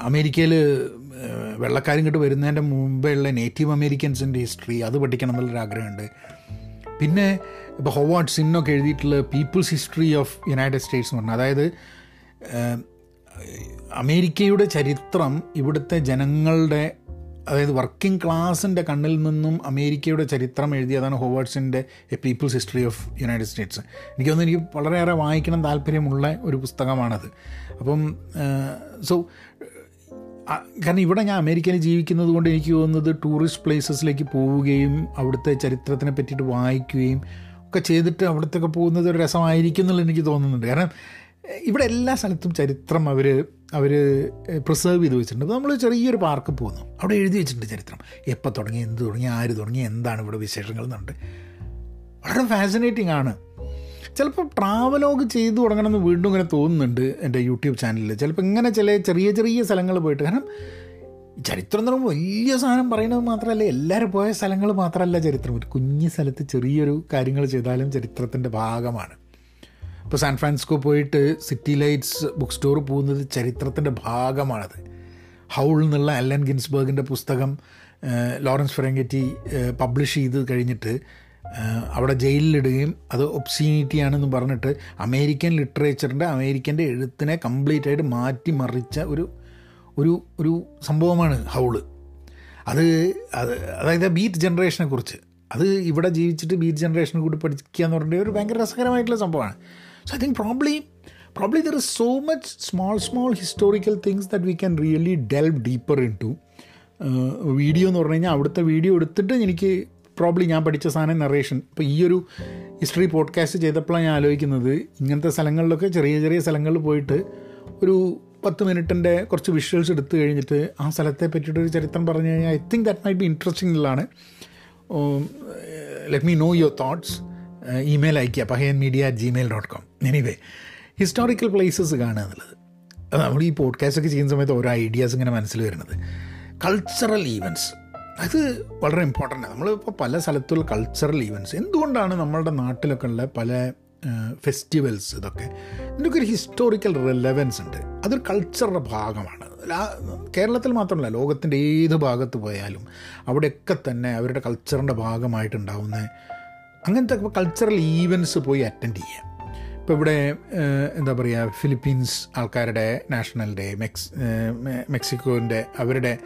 അമേരിക്കയിൽ വെള്ളക്കാരും ഇങ്ങോട്ട് വരുന്നതിന്റെ മുമ്പേ ഉള്ള നേറ്റീവ് അമേരിക്കൻസിന്റെ ഹിസ്റ്ററി അത് പഠിക്കണം എന്നുള്ളൊരു ആഗ്രഹമുണ്ട് പിന്നെ ഇപ്പോൾ ഹോവാർഡ് സിന്നൊക്കെ എഴുതിയിട്ടുള്ള people's history of United States എന്ന് പറഞ്ഞാൽ അതായത് അമേരിക്കയുടെ ചരിത്രം ഇവിടുത്തെ ജനങ്ങളുടെ അതായത് വർക്കിംഗ് ക്ലാസിന്റെ കണ്ണിൽ നിന്നും അമേരിക്കയുടെ ചരിത്രം എഴുതിയതാണ് ഹോവേർട്സിന്റെ a people's history of United States എനിക്ക് തോന്നുന്നു എനിക്ക് വളരെയേറെ വായിക്കണം താല്പര്യമുള്ള ഒരു പുസ്തകമാണത്. അപ്പം സോ കാരണം ഇവിടെ ഞാൻ അമേരിക്കയിൽ ജീവിക്കുന്നത് കൊണ്ട് എനിക്ക് തോന്നുന്നത് ടൂറിസ്റ്റ് പ്ലേസസിലേക്ക് പോവുകയും അവിടുത്തെ ചരിത്രത്തിനെ പറ്റിയിട്ട് വായിക്കുകയും ഒക്കെ ചെയ്തിട്ട് അവിടത്തൊക്കെ പോകുന്നത് ഒരു രസമായിരിക്കും എന്നുള്ള എനിക്ക് തോന്നുന്നുണ്ട്. കാരണം ഇവിടെ എല്ലാ സ്ഥലത്തും ചരിത്രം അവർ അവർ പ്രിസേർവ് ചെയ്ത് വെച്ചിട്ടുണ്ട്. അപ്പോൾ നമ്മൾ ചെറിയൊരു പാർക്ക് പോകുന്നു അവിടെ എഴുതി വെച്ചിട്ടുണ്ട് ചരിത്രം. എപ്പോൾ തുടങ്ങി എന്ത് തുടങ്ങി ആര് തുടങ്ങി എന്താണ് ഇവിടെ വിശേഷങ്ങൾ എന്നുണ്ട് വളരെ ഫാസിനേറ്റിംഗ് ആണ്. ചിലപ്പോൾ ട്രാവലോഗ് ചെയ്തു തുടങ്ങണമെന്ന് വീണ്ടും ഇങ്ങനെ തോന്നുന്നുണ്ട് എന്റെ യൂട്യൂബ് ചാനലിൽ ചിലപ്പോൾ ഇങ്ങനെ ചില ചെറിയ ചെറിയ സ്ഥലങ്ങൾ പോയിട്ട്. കാരണം ചരിത്രം എന്ന് പറയുമ്പോൾ വലിയ സാധനം പറയുന്നത് മാത്രമല്ല എല്ലാവരും പോയ സ്ഥലങ്ങൾ മാത്രമല്ല ചരിത്രം. ഒരു കുഞ്ഞു സ്ഥലത്ത് ചെറിയൊരു കാര്യങ്ങൾ ചെയ്താലും ചരിത്രത്തിന്റെ ഭാഗമാണ്. ഇപ്പോൾ സാൻ ഫ്രാൻസിസ്കോ പോയിട്ട് സിറ്റി ലൈറ്റ്സ് ബുക്ക് സ്റ്റോർ പോകുന്നത് ചരിത്രത്തിന്റെ ഭാഗമാണത്. ഹൗൾ എന്നുള്ള അല്ലൻ ഗിൻസ്ബർഗിന്റെ പുസ്തകം ലോറൻസ് ഫെറങ്കറ്റി പബ്ലിഷ് ചെയ്ത് കഴിഞ്ഞിട്ട് അവിടെ ജയിലിലിടുകയും അത് ഒബ്സീനിറ്റി ആണെന്ന് പറഞ്ഞിട്ട് അമേരിക്കൻ ലിറ്ററേച്ചറിന്റെ അമേരിക്കന്റെ എഴുത്തിനെ കംപ്ലീറ്റ് ആയിട്ട് മാറ്റി മറിച്ച ഒരു ഒരു ഒരു സംഭവമാണ് ഹൗൾ അത് അത് അതായത് ബീറ്റ് ജനറേഷനെ കുറിച്ച്. അത് ഇവിടെ ജീവിച്ചിട്ട് ബീറ്റ് ജനറേഷനെ കൂടി പഠിക്കുക എന്ന് പറഞ്ഞാൽ ഒരു ഭയങ്കര രസകരമായിട്ടുള്ള സംഭവമാണ്. So I think probably probably there is so much small small historical things that we can really delve deeper into video എന്ന് പറഞ്ഞു കഴിഞ്ഞാൽ അവിടുത്തെ വീഡിയോ എടുത്തിട്ട് എനിക്ക് പ്രോബ്ലി ഞാൻ പഠിച്ച സാധനം നറേഷൻ ഇപ്പോൾ ഈ ഒരു ഹിസ്റ്ററി പോഡ്കാസ്റ്റ് ചെയ്തപ്പോഴാണ് ഞാൻ ആലോചിക്കുന്നത്. ഇങ്ങനത്തെ സ്ഥലങ്ങളിലൊക്കെ ചെറിയ ചെറിയ സ്ഥലങ്ങളിൽ പോയിട്ട് ഒരു പത്ത് മിനിറ്റിന്റെ കുറച്ച് വിഷ്വൽസ് എടുത്തു കഴിഞ്ഞിട്ട് ആ സ്ഥലത്തെ പറ്റിയിട്ടൊരു ചരിത്രം പറഞ്ഞു കഴിഞ്ഞാൽ I think that might be interesting ഉള്ളതാണ് let me know your thoughts email അയയ്ക്കുക Pahayan media at Gmail dot com anyway historical places കാണുക എന്നുള്ളത്. നമ്മൾ ഈ പോഡ്കാസ്റ്റ് ഒക്കെ ചെയ്യുന്ന സമയത്ത് ഓരോ ഐഡിയാസ് ഇങ്ങനെ മനസ്സിൽ വരുന്നത്. കൾച്ചറൽ ഈവന്റ്സ് അത് വളരെ ഇമ്പോർട്ടന്റ് ആണ്. നമ്മളിപ്പോൾ പല സ്ഥലത്തുള്ള കൾച്ചറൽ ഈവന്റ്സ് എന്തുകൊണ്ടാണ് നമ്മളുടെ നാട്ടിലൊക്കെ ഉള്ള പല ഫെസ്റ്റിവൽസ് ഇതൊക്കെ? ഇതിനൊക്കെ ഒരു ഹിസ്റ്റോറിക്കൽ റിലവൻസ് ഉണ്ട്. അതൊരു കൾച്ചറുടെ ഭാഗമാണ്. കേരളത്തിൽ മാത്രമല്ല ലോകത്തിന്റെ ഏത് ഭാഗത്ത് പോയാലും അവിടെയൊക്കെ തന്നെ അവരുടെ കൾച്ചറിന്റെ ഭാഗമായിട്ടുണ്ടാവുന്ന അങ്ങനത്തെ കൾച്ചറൽ ഈവന്റ്സ് പോയി അറ്റൻഡ് ചെയ്യാം ഇപ്പോൾ ഇവിടെ എന്താ പറയുക ഫിലിപ്പീൻസ് ആൾക്കാരുടെ നാഷണൽ ഡേ മെക്സ് മെക്സിക്കോന്റെ അവരുടെ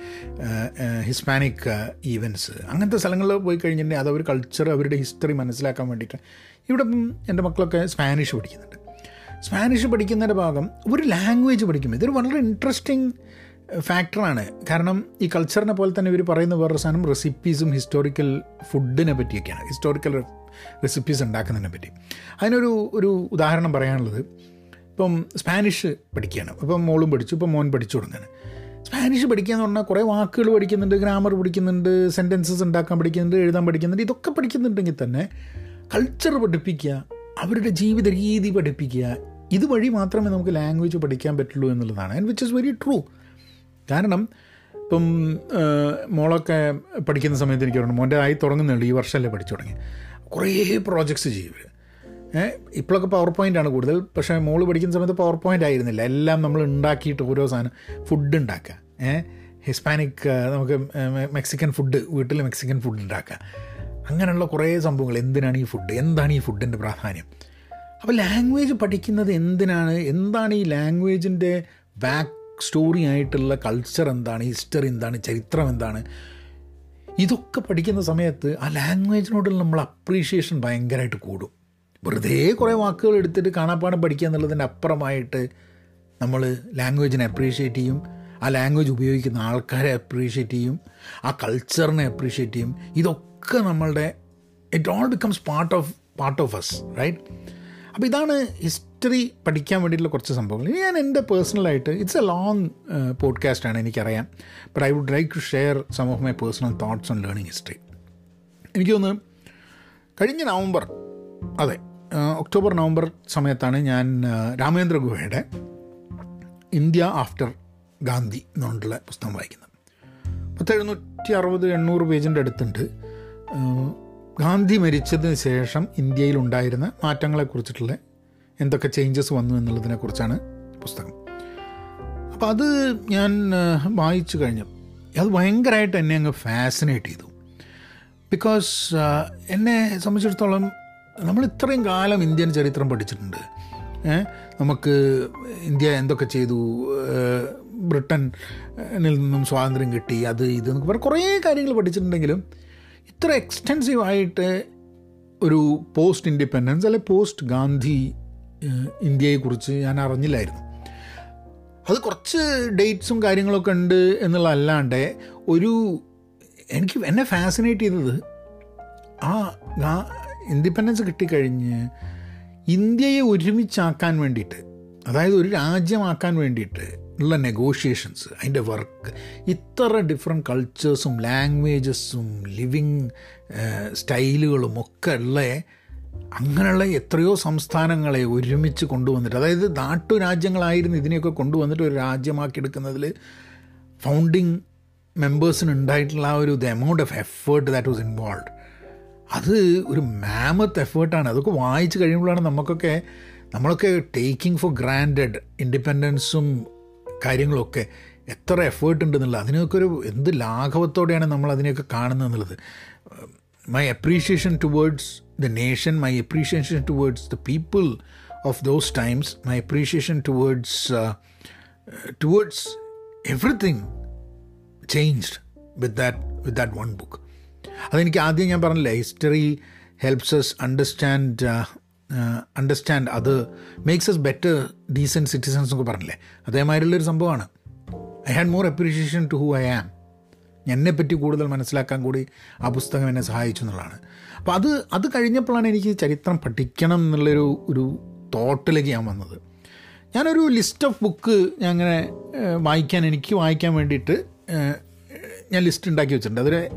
ഹിസ്പാനിക് ഈവൻസ് അങ്ങനത്തെ സ്ഥലങ്ങളിൽ പോയി കഴിഞ്ഞിട്ടുണ്ടെങ്കിൽ അത് അവർ കൾച്ചർ അവരുടെ ഹിസ്റ്ററി മനസ്സിലാക്കാൻ വേണ്ടിയിട്ട് ഇവിടെ എന്റെ മക്കളൊക്കെ സ്പാനിഷ് പഠിക്കുന്നുണ്ട്. സ്പാനിഷ് പഠിക്കുന്നതിന്റെ ഭാഗം ഒരു ലാംഗ്വേജ് പഠിക്കും ഇതൊരു വളരെ ഇൻട്രസ്റ്റിംഗ് ഫാക്ടറാണ് കാരണം ഈ കൾച്ചറിനെ പോലെ തന്നെ ഇവർ പറയുന്ന വേറൊരു സാധനം റെസിപ്പീസും ഹിസ്റ്റോറിക്കൽ ഫുഡിനെ പറ്റിയൊക്കെയാണ്. ഹിസ്റ്റോറിക്കൽ റെസിപ്പീസ് ഉണ്ടാക്കുന്നതിനെ പറ്റി. അതിനൊരു ഒരു ഉദാഹരണം പറയാനുള്ളത് ഇപ്പം സ്പാനിഷ് പഠിക്കുകയാണ്. ഇപ്പം മോളും പഠിച്ചു ഇപ്പം മോൻ പഠിച്ചു തുടങ്ങുകയാണ്. സ്പാനിഷ് പഠിക്കുക എന്ന് പറഞ്ഞാൽ കുറേ വാക്കുകൾ പഠിക്കുന്നുണ്ട് ഗ്രാമർ പഠിക്കുന്നുണ്ട് സെന്റൻസസ് ഉണ്ടാക്കാൻ പഠിക്കുന്നുണ്ട് എഴുതാൻ പഠിക്കുന്നുണ്ട് ഇതൊക്കെ പഠിക്കുന്നുണ്ടെങ്കിൽ തന്നെ കൾച്ചർ പഠിപ്പിക്കുക അവരുടെ ജീവിത രീതി പഠിപ്പിക്കുക ഇതുവഴി മാത്രമേ നമുക്ക് ലാംഗ്വേജ് പഠിക്കാൻ പറ്റുള്ളൂ എന്നുള്ളതാണ്. And which is very true കാരണം ഇപ്പം മോളൊക്കെ പഠിക്കുന്ന സമയത്ത് എനിക്ക് പറഞ്ഞു മോന്റെ ആയി തുടങ്ങുന്നുള്ളൂ ഈ വർഷമല്ലേ പഠിച്ചു തുടങ്ങി കുറേ പ്രോജക്ട്സ് ചെയ്യും. ഇപ്പോഴൊക്കെ പവർ പോയിന്റ് ആണ് കൂടുതൽ. പക്ഷേ മോൾ പഠിക്കുന്ന സമയത്ത് പവർ പോയിന്റ് ആയിരുന്നില്ല. എല്ലാം നമ്മൾ ഉണ്ടാക്കിയിട്ട് ഓരോ സാധനം ഫുഡ് ഉണ്ടാക്കുക. ഏഹ് ഹിസ്പാനിക് നമുക്ക് മെക്സിക്കൻ ഫുഡ് വീട്ടിൽ മെക്സിക്കൻ ഫുഡ് ഉണ്ടാക്കുക. അങ്ങനെയുള്ള കുറേ സംഭവങ്ങൾ. എന്തിനാണ് ഈ ഫുഡ് എന്താണ് ഈ ഫുഡിന്റെ പ്രാധാന്യം? അപ്പോൾ ലാംഗ്വേജ് പഠിക്കുന്നത് എന്തിനാണ്? എന്താണ് ഈ ലാംഗ്വേജിന്റെ ബാക്ക് സ്റ്റോറി ആയിട്ടുള്ള കൾച്ചർ എന്താണ്? ഹിസ്റ്ററി എന്താണ്? ചരിത്രം എന്താണ്? ഇതൊക്കെ പഠിക്കുന്ന സമയത്ത് ആ ലാംഗ്വേജിനോടുള്ള നമ്മൾ അപ്രീഷിയേഷൻ ഭയങ്കരമായിട്ട് കൂടും. വെറുതെ കുറേ വാക്കുകൾ എടുത്തിട്ട് കാണാപ്പാടം പഠിക്കുക എന്നുള്ളതിന്റെ അപ്പുറമായിട്ട് നമ്മൾ ലാംഗ്വേജിനെ അപ്രീഷിയേറ്റ് ചെയ്യും. ആ ലാംഗ്വേജ് ഉപയോഗിക്കുന്ന ആൾക്കാരെ അപ്രീഷിയേറ്റ് ചെയ്യും. ആ കൾച്ചറിനെ അപ്രീഷിയേറ്റ് ചെയ്യും. ഇതൊക്കെ നമ്മളുടെ it all becomes part of part of us right അപ്പോൾ ഇതാണ് ഹിസ്റ്ററി പഠിക്കാൻ വേണ്ടിയിട്ടുള്ള കുറച്ച് സംഭവങ്ങൾ. ഞാൻ എന്റെ പേഴ്സണലായിട്ട് ഇറ്റ്സ് എ ലോങ് പോഡ്കാസ്റ്റാണ് എനിക്കറിയാം. But I would like to share some of my personal thoughts on learning history എനിക്ക് തോന്നുന്നു കഴിഞ്ഞ നവംബർ അതെ ഒക്ടോബർ നവംബർ സമയത്താണ് ഞാൻ രാമേന്ദ്ര ഗുഹയുടെ ഇന്ത്യ ആഫ്റ്റർ ഗാന്ധി എന്നുകൊണ്ടുള്ള പുസ്തകം വായിക്കുന്നത്. പത്ത് എഴുന്നൂറ്റി അറുപത് എണ്ണൂറ് പേജിന്റെ അടുത്തുണ്ട്. ഗാന്ധി മരിച്ചതിന് ശേഷം ഇന്ത്യയിൽ ഉണ്ടായിരുന്ന മാറ്റങ്ങളെക്കുറിച്ചിട്ടുള്ള എന്തൊക്കെ ചേഞ്ചസ് വന്നു എന്നുള്ളതിനെ കുറിച്ചാണ് പുസ്തകം. അപ്പോൾ അത് ഞാൻ വായിച്ചു കഴിഞ്ഞു. അത് ഭയങ്കരമായിട്ട് എന്നെ അങ്ങ് ഫാസിനേറ്റ് ചെയ്തു. ബിക്കോസ് എന്നെ സംബന്ധിച്ചിടത്തോളം നമ്മൾ ഇത്രയും കാലം ഇന്ത്യൻ ചരിത്രം പഠിച്ചിട്ടുണ്ട്. നമുക്ക് ഇന്ത്യ എന്തൊക്കെ ചെയ്തു? ബ്രിട്ടനിൽ നിന്നും സ്വാതന്ത്ര്യം കിട്ടി അത് ഇത് എന്നൊക്കെ കുറേ കാര്യങ്ങൾ പഠിച്ചിട്ടുണ്ടെങ്കിലും ഇത്ര എക്സ്റ്റെൻസീവായിട്ട് ഒരു പോസ്റ്റ് ഇൻഡിപെൻഡൻസ് അല്ലെ പോസ്റ്റ് ഗാന്ധി ഇന്ത്യയെക്കുറിച്ച് ഞാൻ അറിഞ്ഞില്ലായിരുന്നു. അത് കുറച്ച് ഡേറ്റ്സും കാര്യങ്ങളൊക്കെ ഉണ്ട് എന്നുള്ളതല്ലാണ്ട് ഒരു എനിക്ക് എന്നെ ഫാസിനേറ്റ് ചെയ്തത് ആ ഇൻഡിപെൻഡൻസ് കിട്ടിക്കഴിഞ്ഞ് ഇന്ത്യയെ ഒരുമിച്ചാക്കാൻ വേണ്ടിയിട്ട് അതായത് ഒരു രാജ്യമാക്കാൻ വേണ്ടിയിട്ട് ഉള്ള നെഗോഷിയേഷൻസ് അതിന്റെ വർക്ക് ഇത്ര ഡിഫറെന്റ് കൾച്ചേഴ്സും ലാംഗ്വേജസും ലിവിങ് സ്റ്റൈലുകളും ഒക്കെ ഉള്ള അങ്ങനെയുള്ള എത്രയോ സംസ്ഥാനങ്ങളെ ഒരുമിച്ച് കൊണ്ടുവന്നിട്ട് അതായത് നാട്ടുരാജ്യങ്ങളായിരുന്നു ഇതിനെയൊക്കെ കൊണ്ടുവന്നിട്ട് ഒരു രാജ്യമാക്കി എടുക്കുന്നതിൽ ഫൗണ്ടിങ് മെമ്പേഴ്സിന് ഉണ്ടായിട്ടുള്ള ആ ഒരു the amount of effort that was involve അത് ഒരു മാമത്ത് എഫേർട്ടാണ് അതൊക്കെ വായിച്ച് കഴിയുമ്പോഴാണ് നമുക്കൊക്കെ നമ്മളൊക്കെ ടേക്കിംഗ് ഫോർ ഗ്രാൻഡഡ് ഇൻഡിപെൻഡൻസും കാര്യങ്ങളൊക്കെ എത്ര എഫേർട്ട് ഉണ്ടെന്നുള്ളത്. അതിനൊക്കെ ഒരു എന്ത് ലാഘവത്തോടെയാണ് നമ്മൾ അതിനെയൊക്കെ കാണുന്നത് എന്നുള്ളത്. My appreciation towards the nation my appreciation towards the people of those times my appreciation towards towards everything changed with that with that one book അതെനിക്ക് ആദ്യം ഞാൻ പറഞ്ഞില്ലേ history helps us understand understand അത് makes us better decent citizens എന്നൊക്കെ പറഞ്ഞില്ലേ. അതേമാതിരിയുള്ളൊരു സംഭവമാണ്. I had more appreciation to who I am എന്നെപ്പറ്റി കൂടുതൽ മനസ്സിലാക്കാൻ കൂടി ആ പുസ്തകം എന്നെ സഹായിച്ചു എന്നുള്ളതാണ്. അപ്പോൾ അത് അത് കഴിഞ്ഞപ്പോഴാണ് എനിക്ക് ചരിത്രം പഠിക്കണം എന്നുള്ളൊരു ഒരു തോട്ടിലേക്ക് ഞാൻ വന്നത്. ഞാനൊരു ലിസ്റ്റ് ഓഫ് ബുക്ക് ഞാൻ അങ്ങനെ വായിക്കാൻ എനിക്ക് വായിക്കാൻ വേണ്ടിയിട്ട് ഞാൻ ലിസ്റ്റ് ഉണ്ടാക്കി വെച്ചിട്ടുണ്ട്. അതൊരു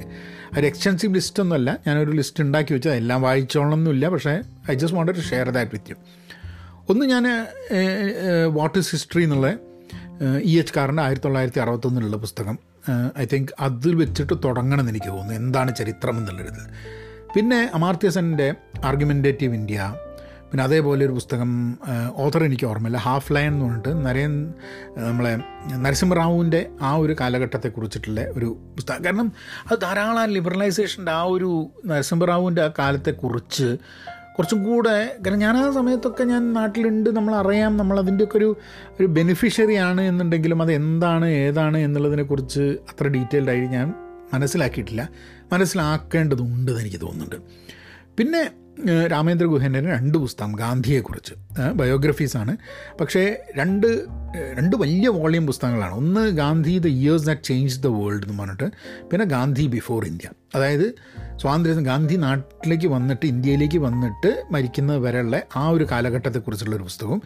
ഒരു എക്സ്റ്റൻസീവ് ലിസ്റ്റ് ഒന്നുമല്ല. ഞാനൊരു ലിസ്റ്റ് ഉണ്ടാക്കി വെച്ചത് എല്ലാം വായിച്ചോളണം വായിച്ചോളണമെന്നില്ല പക്ഷേ I just want to share that with you ഒന്ന് ഞാൻ വാട്ട് ഇസ് ഹിസ്റ്ററി എന്നുള്ള ഇ എച്ച് കാറിന്റെ ആയിരത്തി തൊള്ളായിരത്തി അറുപത്തൊന്നിലുള്ള പുസ്തകം. ഐ തിങ്ക് അതിൽ വെച്ചിട്ട് തുടങ്ങണമെന്ന് എനിക്ക് തോന്നുന്നു. എന്താണ് ചരിത്രം എന്നുള്ളത് പിന്നെ അമാർത്യസന്റെ ആർഗ്യുമെന്റേറ്റീവ് ഇന്ത്യ പിന്നെ അതേപോലെ ഒരു പുസ്തകം ഓഥർ എനിക്ക് ഓർമ്മയില്ല. ഹാഫ് ലൈൻ എന്ന് പറഞ്ഞിട്ട് നരേൻ നമ്മളെ നരസിംഹറാവുവിന്റെ ആ ഒരു കാലഘട്ടത്തെക്കുറിച്ചിട്ടുള്ള ഒരു പുസ്തകം. കാരണം അത് ധാരാളം ലിബറലൈസേഷന്റെ ആ ഒരു നരസിംഹറാവുവിന്റെ ആ കാലത്തെക്കുറിച്ച് കുറച്ചും കൂടെ കാരണം ഞാൻ ആ സമയത്തൊക്കെ ഞാൻ നാട്ടിലുണ്ട് നമ്മളറിയാം അതിന്റെയൊക്കെ ഒരു ഒരു ബെനിഫിഷ്യറി ആണ് എന്നുണ്ടെങ്കിലും അത് എന്താണ് ഏതാണ് എന്നുള്ളതിനെക്കുറിച്ച് അത്ര ഡീറ്റെയിൽഡ് ആയി ഞാൻ മനസ്സിലാക്കിയിട്ടില്ല. മനസ്സിലാക്കേണ്ടതുണ്ടെന്ന് എനിക്ക് തോന്നുന്നുണ്ട്. പിന്നെ രാമേന്ദ്ര ഗുഹേന്റെ രണ്ട് പുസ്തകം ഗാന്ധിയെക്കുറിച്ച്. ബയോഗ്രഫീസാണ്. പക്ഷേ രണ്ട് രണ്ട് വലിയ വോളിയം പുസ്തകങ്ങളാണ്. ഒന്ന് Gandhi the years that change the world എന്ന് പറഞ്ഞിട്ട്. പിന്നെ ഗാന്ധി ബിഫോർ ഇന്ത്യ അതായത് സ്വാതന്ത്ര്യം ഗാന്ധി നാട്ടിലേക്ക് വന്നിട്ട് ഇന്ത്യയിലേക്ക് വന്നിട്ട് മരിക്കുന്നവരെയുള്ള ആ ഒരു കാലഘട്ടത്തെക്കുറിച്ചുള്ള ഒരു പുസ്തകവും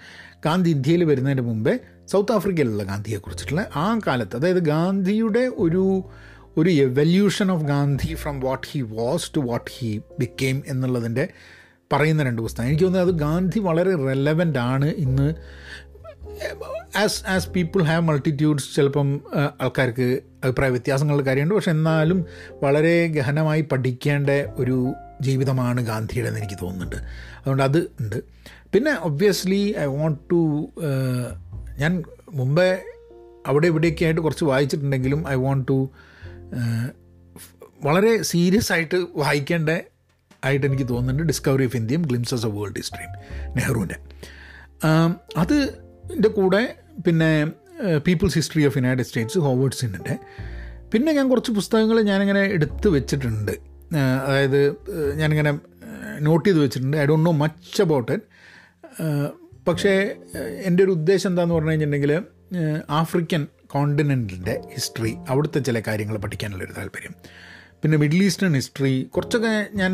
ഗാന്ധി ഇന്ത്യയിൽ വരുന്നതിന് മുമ്പേ സൗത്ത് ആഫ്രിക്കയിലുള്ള ഗാന്ധിയെക്കുറിച്ചിട്ടുള്ള ആ കാലത്ത്. അതായത് ഗാന്ധിയുടെ ഒരു ഒരു evolution of Gandhi from what he was to what he became എന്നുള്ളതിന്റെ പറയുന്ന രണ്ട് പുസ്തകം. എനിക്ക് തോന്നുന്നത് അത് ഗാന്ധി വളരെ റെലവന്റ് ആണ് ഇന്ന്. As as people have multitudes ചിലപ്പം ആൾക്കാർക്ക് അഭിപ്രായ വ്യത്യാസങ്ങളുടെ കാര്യമുണ്ട്. പക്ഷെ എന്നാലും വളരെ ഗഹനമായി പഠിക്കേണ്ട ഒരു ജീവിതമാണ് ഗാന്ധിയുടെ എന്ന് എനിക്ക് തോന്നുന്നുണ്ട്. അതുകൊണ്ട് അത് ഉണ്ട്. പിന്നെ ഒബ്വിയസ്ലി ഐ വോണ്ട് ടു ഞാൻ മുമ്പേ അവിടെ ഇവിടെയൊക്കെ ആയിട്ട് കുറച്ച് വായിച്ചിട്ടുണ്ടെങ്കിലും ഐ വോണ്ട് ടു വളരെ സീരിയസ് ആയിട്ട് വായിക്കേണ്ട ആയിട്ട് എനിക്ക് തോന്നുന്നുണ്ട് ഡിസ്കവറി ഓഫ് ഇന്ത്യയും ഗ്ലിംസസ് ഓഫ് വേൾഡ് ഹിസ്റ്ററിയും നെഹ്റുവിന്റെ അത് ഇതിന്റെ കൂടെ പിന്നെ people's history of United States Howard സിന്നിന്റെ പിന്നെ ഞാൻ കുറച്ച് പുസ്തകങ്ങൾ ഞാനിങ്ങനെ എടുത്ത് വെച്ചിട്ടുണ്ട്. അതായത് ഞാനിങ്ങനെ നോട്ട് ചെയ്ത് വെച്ചിട്ടുണ്ട്. I don't know much about it പക്ഷേ എന്റെ ഒരു ഉദ്ദേശം എന്താണെന്ന് പറഞ്ഞു കഴിഞ്ഞിട്ടുണ്ടെങ്കിൽ ആഫ്രിക്കൻ കോണ്ടിനെന്റിന്റെ ഹിസ്റ്ററി അവിടുത്തെ ചില കാര്യങ്ങൾ പഠിക്കാനുള്ളൊരു താല്പര്യം. പിന്നെ മിഡിൽ ഈസ്റ്റേൺ ഹിസ്റ്ററി കുറച്ചൊക്കെ ഞാൻ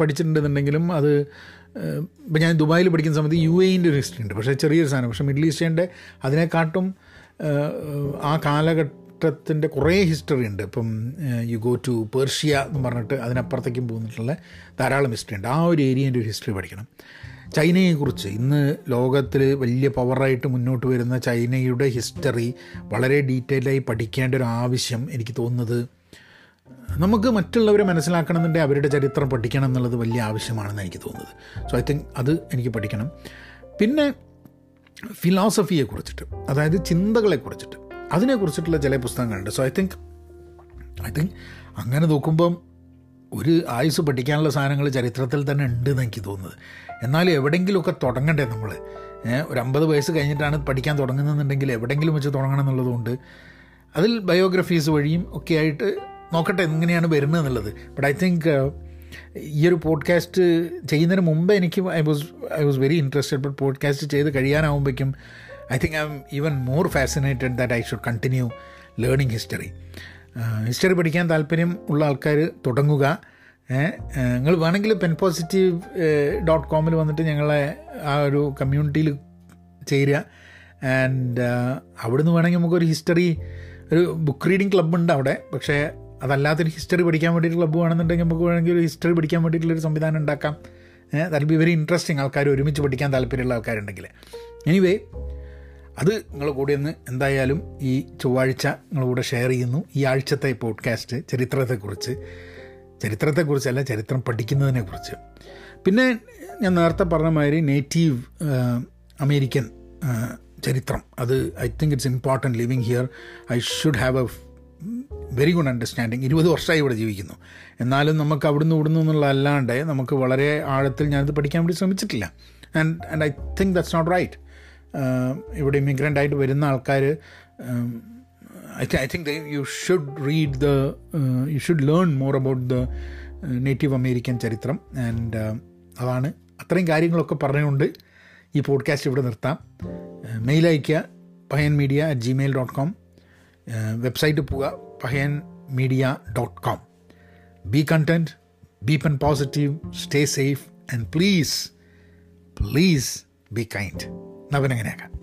പഠിച്ചിട്ടുണ്ടെന്നുണ്ടെങ്കിലും അത് ഇപ്പം ഞാൻ ദുബായിൽ പഠിക്കുന്ന സമയത്ത് യു എയിന്റെ ഒരു ഹിസ്റ്ററി ഉണ്ട്. പക്ഷേ ചെറിയൊരു സാധനം പക്ഷേ മിഡിൽ ഈസ്റ്റേന്റെ അതിനെക്കാട്ടും ആ കാലഘട്ടത്തിന്റെ കുറേ ഹിസ്റ്ററി ഉണ്ട്. ഇപ്പം യു ഗോ ടു പേർഷ്യ എന്ന് പറഞ്ഞിട്ട് അതിനപ്പുറത്തേക്കും പോന്നിട്ടുള്ള ധാരാളം ഹിസ്റ്ററി ഉണ്ട്. ആ ഒരു ഏരിയേന്റെ ഒരു ഹിസ്റ്ററി പഠിക്കണം. ചൈനയെക്കുറിച്ച്. ഇന്ന് ലോകത്തിൽ വലിയ പവറായിട്ട് മുന്നോട്ട് വരുന്ന ചൈനയുടെ ഹിസ്റ്ററി വളരെ ഡീറ്റെയിലായി പഠിക്കേണ്ട ഒരു ആവശ്യം എനിക്ക് തോന്നുന്നത് നമുക്ക് മറ്റുള്ളവരെ മനസ്സിലാക്കണമെന്നുണ്ടെങ്കിൽ അവരുടെ ചരിത്രം പഠിക്കണം എന്നുള്ളത് വലിയ ആവശ്യമാണെന്ന് എനിക്ക് തോന്നുന്നത്. സോ ഐ തിങ്ക് അത് എനിക്ക് പഠിക്കണം. പിന്നെ ഫിലോസഫിയെ കുറിച്ചിട്ട് അതായത് ചിന്തകളെ കുറിച്ചിട്ട് അതിനെക്കുറിച്ചിട്ടുള്ള ചില പുസ്തകങ്ങളുണ്ട്. So I think I think അങ്ങനെ നോക്കുമ്പം ഒരു ആയുസ് പഠിക്കാനുള്ള സാധനങ്ങൾ ചരിത്രത്തിൽ തന്നെ ഉണ്ട് എന്ന് എനിക്ക് തോന്നുന്നത്. എന്നാലും എവിടെയെങ്കിലുമൊക്കെ തുടങ്ങണ്ടേ നമ്മൾ ഒരു അമ്പത് വയസ്സ് കഴിഞ്ഞിട്ടാണ് പഠിക്കാൻ തുടങ്ങുന്നതെന്നുണ്ടെങ്കിൽ എവിടെയെങ്കിലും വെച്ച് തുടങ്ങണം എന്നുള്ളതുകൊണ്ട് അതിൽ ബയോഗ്രഫീസ് വഴിയും ഒക്കെ ആയിട്ട് നോക്കട്ടെ എങ്ങനെയാണ് വരുന്നത് എന്നുള്ളത്. ബട്ട് ഐ തിങ്ക് ഈ ഒരു പോഡ്കാസ്റ്റ് ചെയ്യുന്നതിന് മുമ്പ് എനിക്ക് I was I was very interested but podcast ചെയ്ത് കഴിയാനാവുമ്പോഴേക്കും I think I'm even more fascinated that I should continue learning history history പഠിക്കാൻ താല്പര്യം ഉള്ള ആൾക്കാർ തുടങ്ങുക. നിങ്ങൾ വേണമെങ്കിൽ പെൻ പോസിറ്റീവ് ഡോട്ട് കോമിൽ വന്നിട്ട് ഞങ്ങളെ ആ ഒരു കമ്മ്യൂണിറ്റിയിൽ ചേരുക. ആൻഡ് അവിടുന്ന് വേണമെങ്കിൽ നമുക്കൊരു ഹിസ്റ്ററി ഒരു ബുക്ക് റീഡിങ് ക്ലബ്ബ് ഉണ്ട് അവിടെ. പക്ഷേ അതല്ലാത്തൊരു ഹിസ്റ്ററി പഠിക്കാൻ വേണ്ടിയിട്ട് ക്ലബ്ബ് വേണമെന്നുണ്ടെങ്കിൽ നമുക്ക് വേണമെങ്കിൽ ഒരു ഹിസ്റ്ററി പഠിക്കാൻ വേണ്ടിയിട്ടുള്ളൊരു സംവിധാനം ഉണ്ടാക്കാം. ദാറ്റ് ബി വെരി ഇൻട്രസ്റ്റിംഗ് ആൾക്കാർ ഒരുമിച്ച് പഠിക്കാൻ താല്പര്യമുള്ള ആൾക്കാരുണ്ടെങ്കിൽ. എനിവേ അത് നിങ്ങൾ കൂടെ ഒന്ന് എന്തായാലും ഈ ചൊവ്വാഴ്ച നിങ്ങളുടെ ഷെയർ ചെയ്യുന്നു. ഈ ആഴ്ചത്തെ പോഡ്കാസ്റ്റ് ചരിത്രത്തെക്കുറിച്ച്. ചരിത്രത്തെക്കുറിച്ചല്ല ചരിത്രം പഠിക്കുന്നതിനെ പഠിക്കുന്നതിനെക്കുറിച്ച്. പിന്നെ ഞാൻ നേരത്തെ പറഞ്ഞ മാതിരി നേറ്റീവ് അമേരിക്കൻ ചരിത്രം. അത് I think it's important living here I should have a very good understanding ഇരുപത് വർഷമായി ഇവിടെ ജീവിക്കുന്നു. എന്നാലും നമുക്ക് അവിടുന്ന് ഇവിടുന്ന് എന്നുള്ള അല്ലാണ്ട് നമുക്ക് വളരെ ആഴത്തിൽ ഞാനത് പഠിക്കാൻ വേണ്ടി ശ്രമിച്ചിട്ടില്ല. And and I think that's not right ഇവിടെ ഇമിഗ്രന്റ് ആയിട്ട് വരുന്ന ആൾക്കാർ I I think you should read the you should learn more about the native American ചരിത്രം. ആൻഡ് അതാണ്. അത്രയും കാര്യങ്ങളൊക്കെ പറഞ്ഞുകൊണ്ട് ഈ പോഡ്കാസ്റ്റ് ഇവിടെ നിർത്താം. മെയിൽ അയയ്ക്കുക Pahayan media at Gmail dot com website പോവുക Pahayan media dot com be content be pen positive stay safe and please please be kind നവനങ്ങനെയാക്കാം.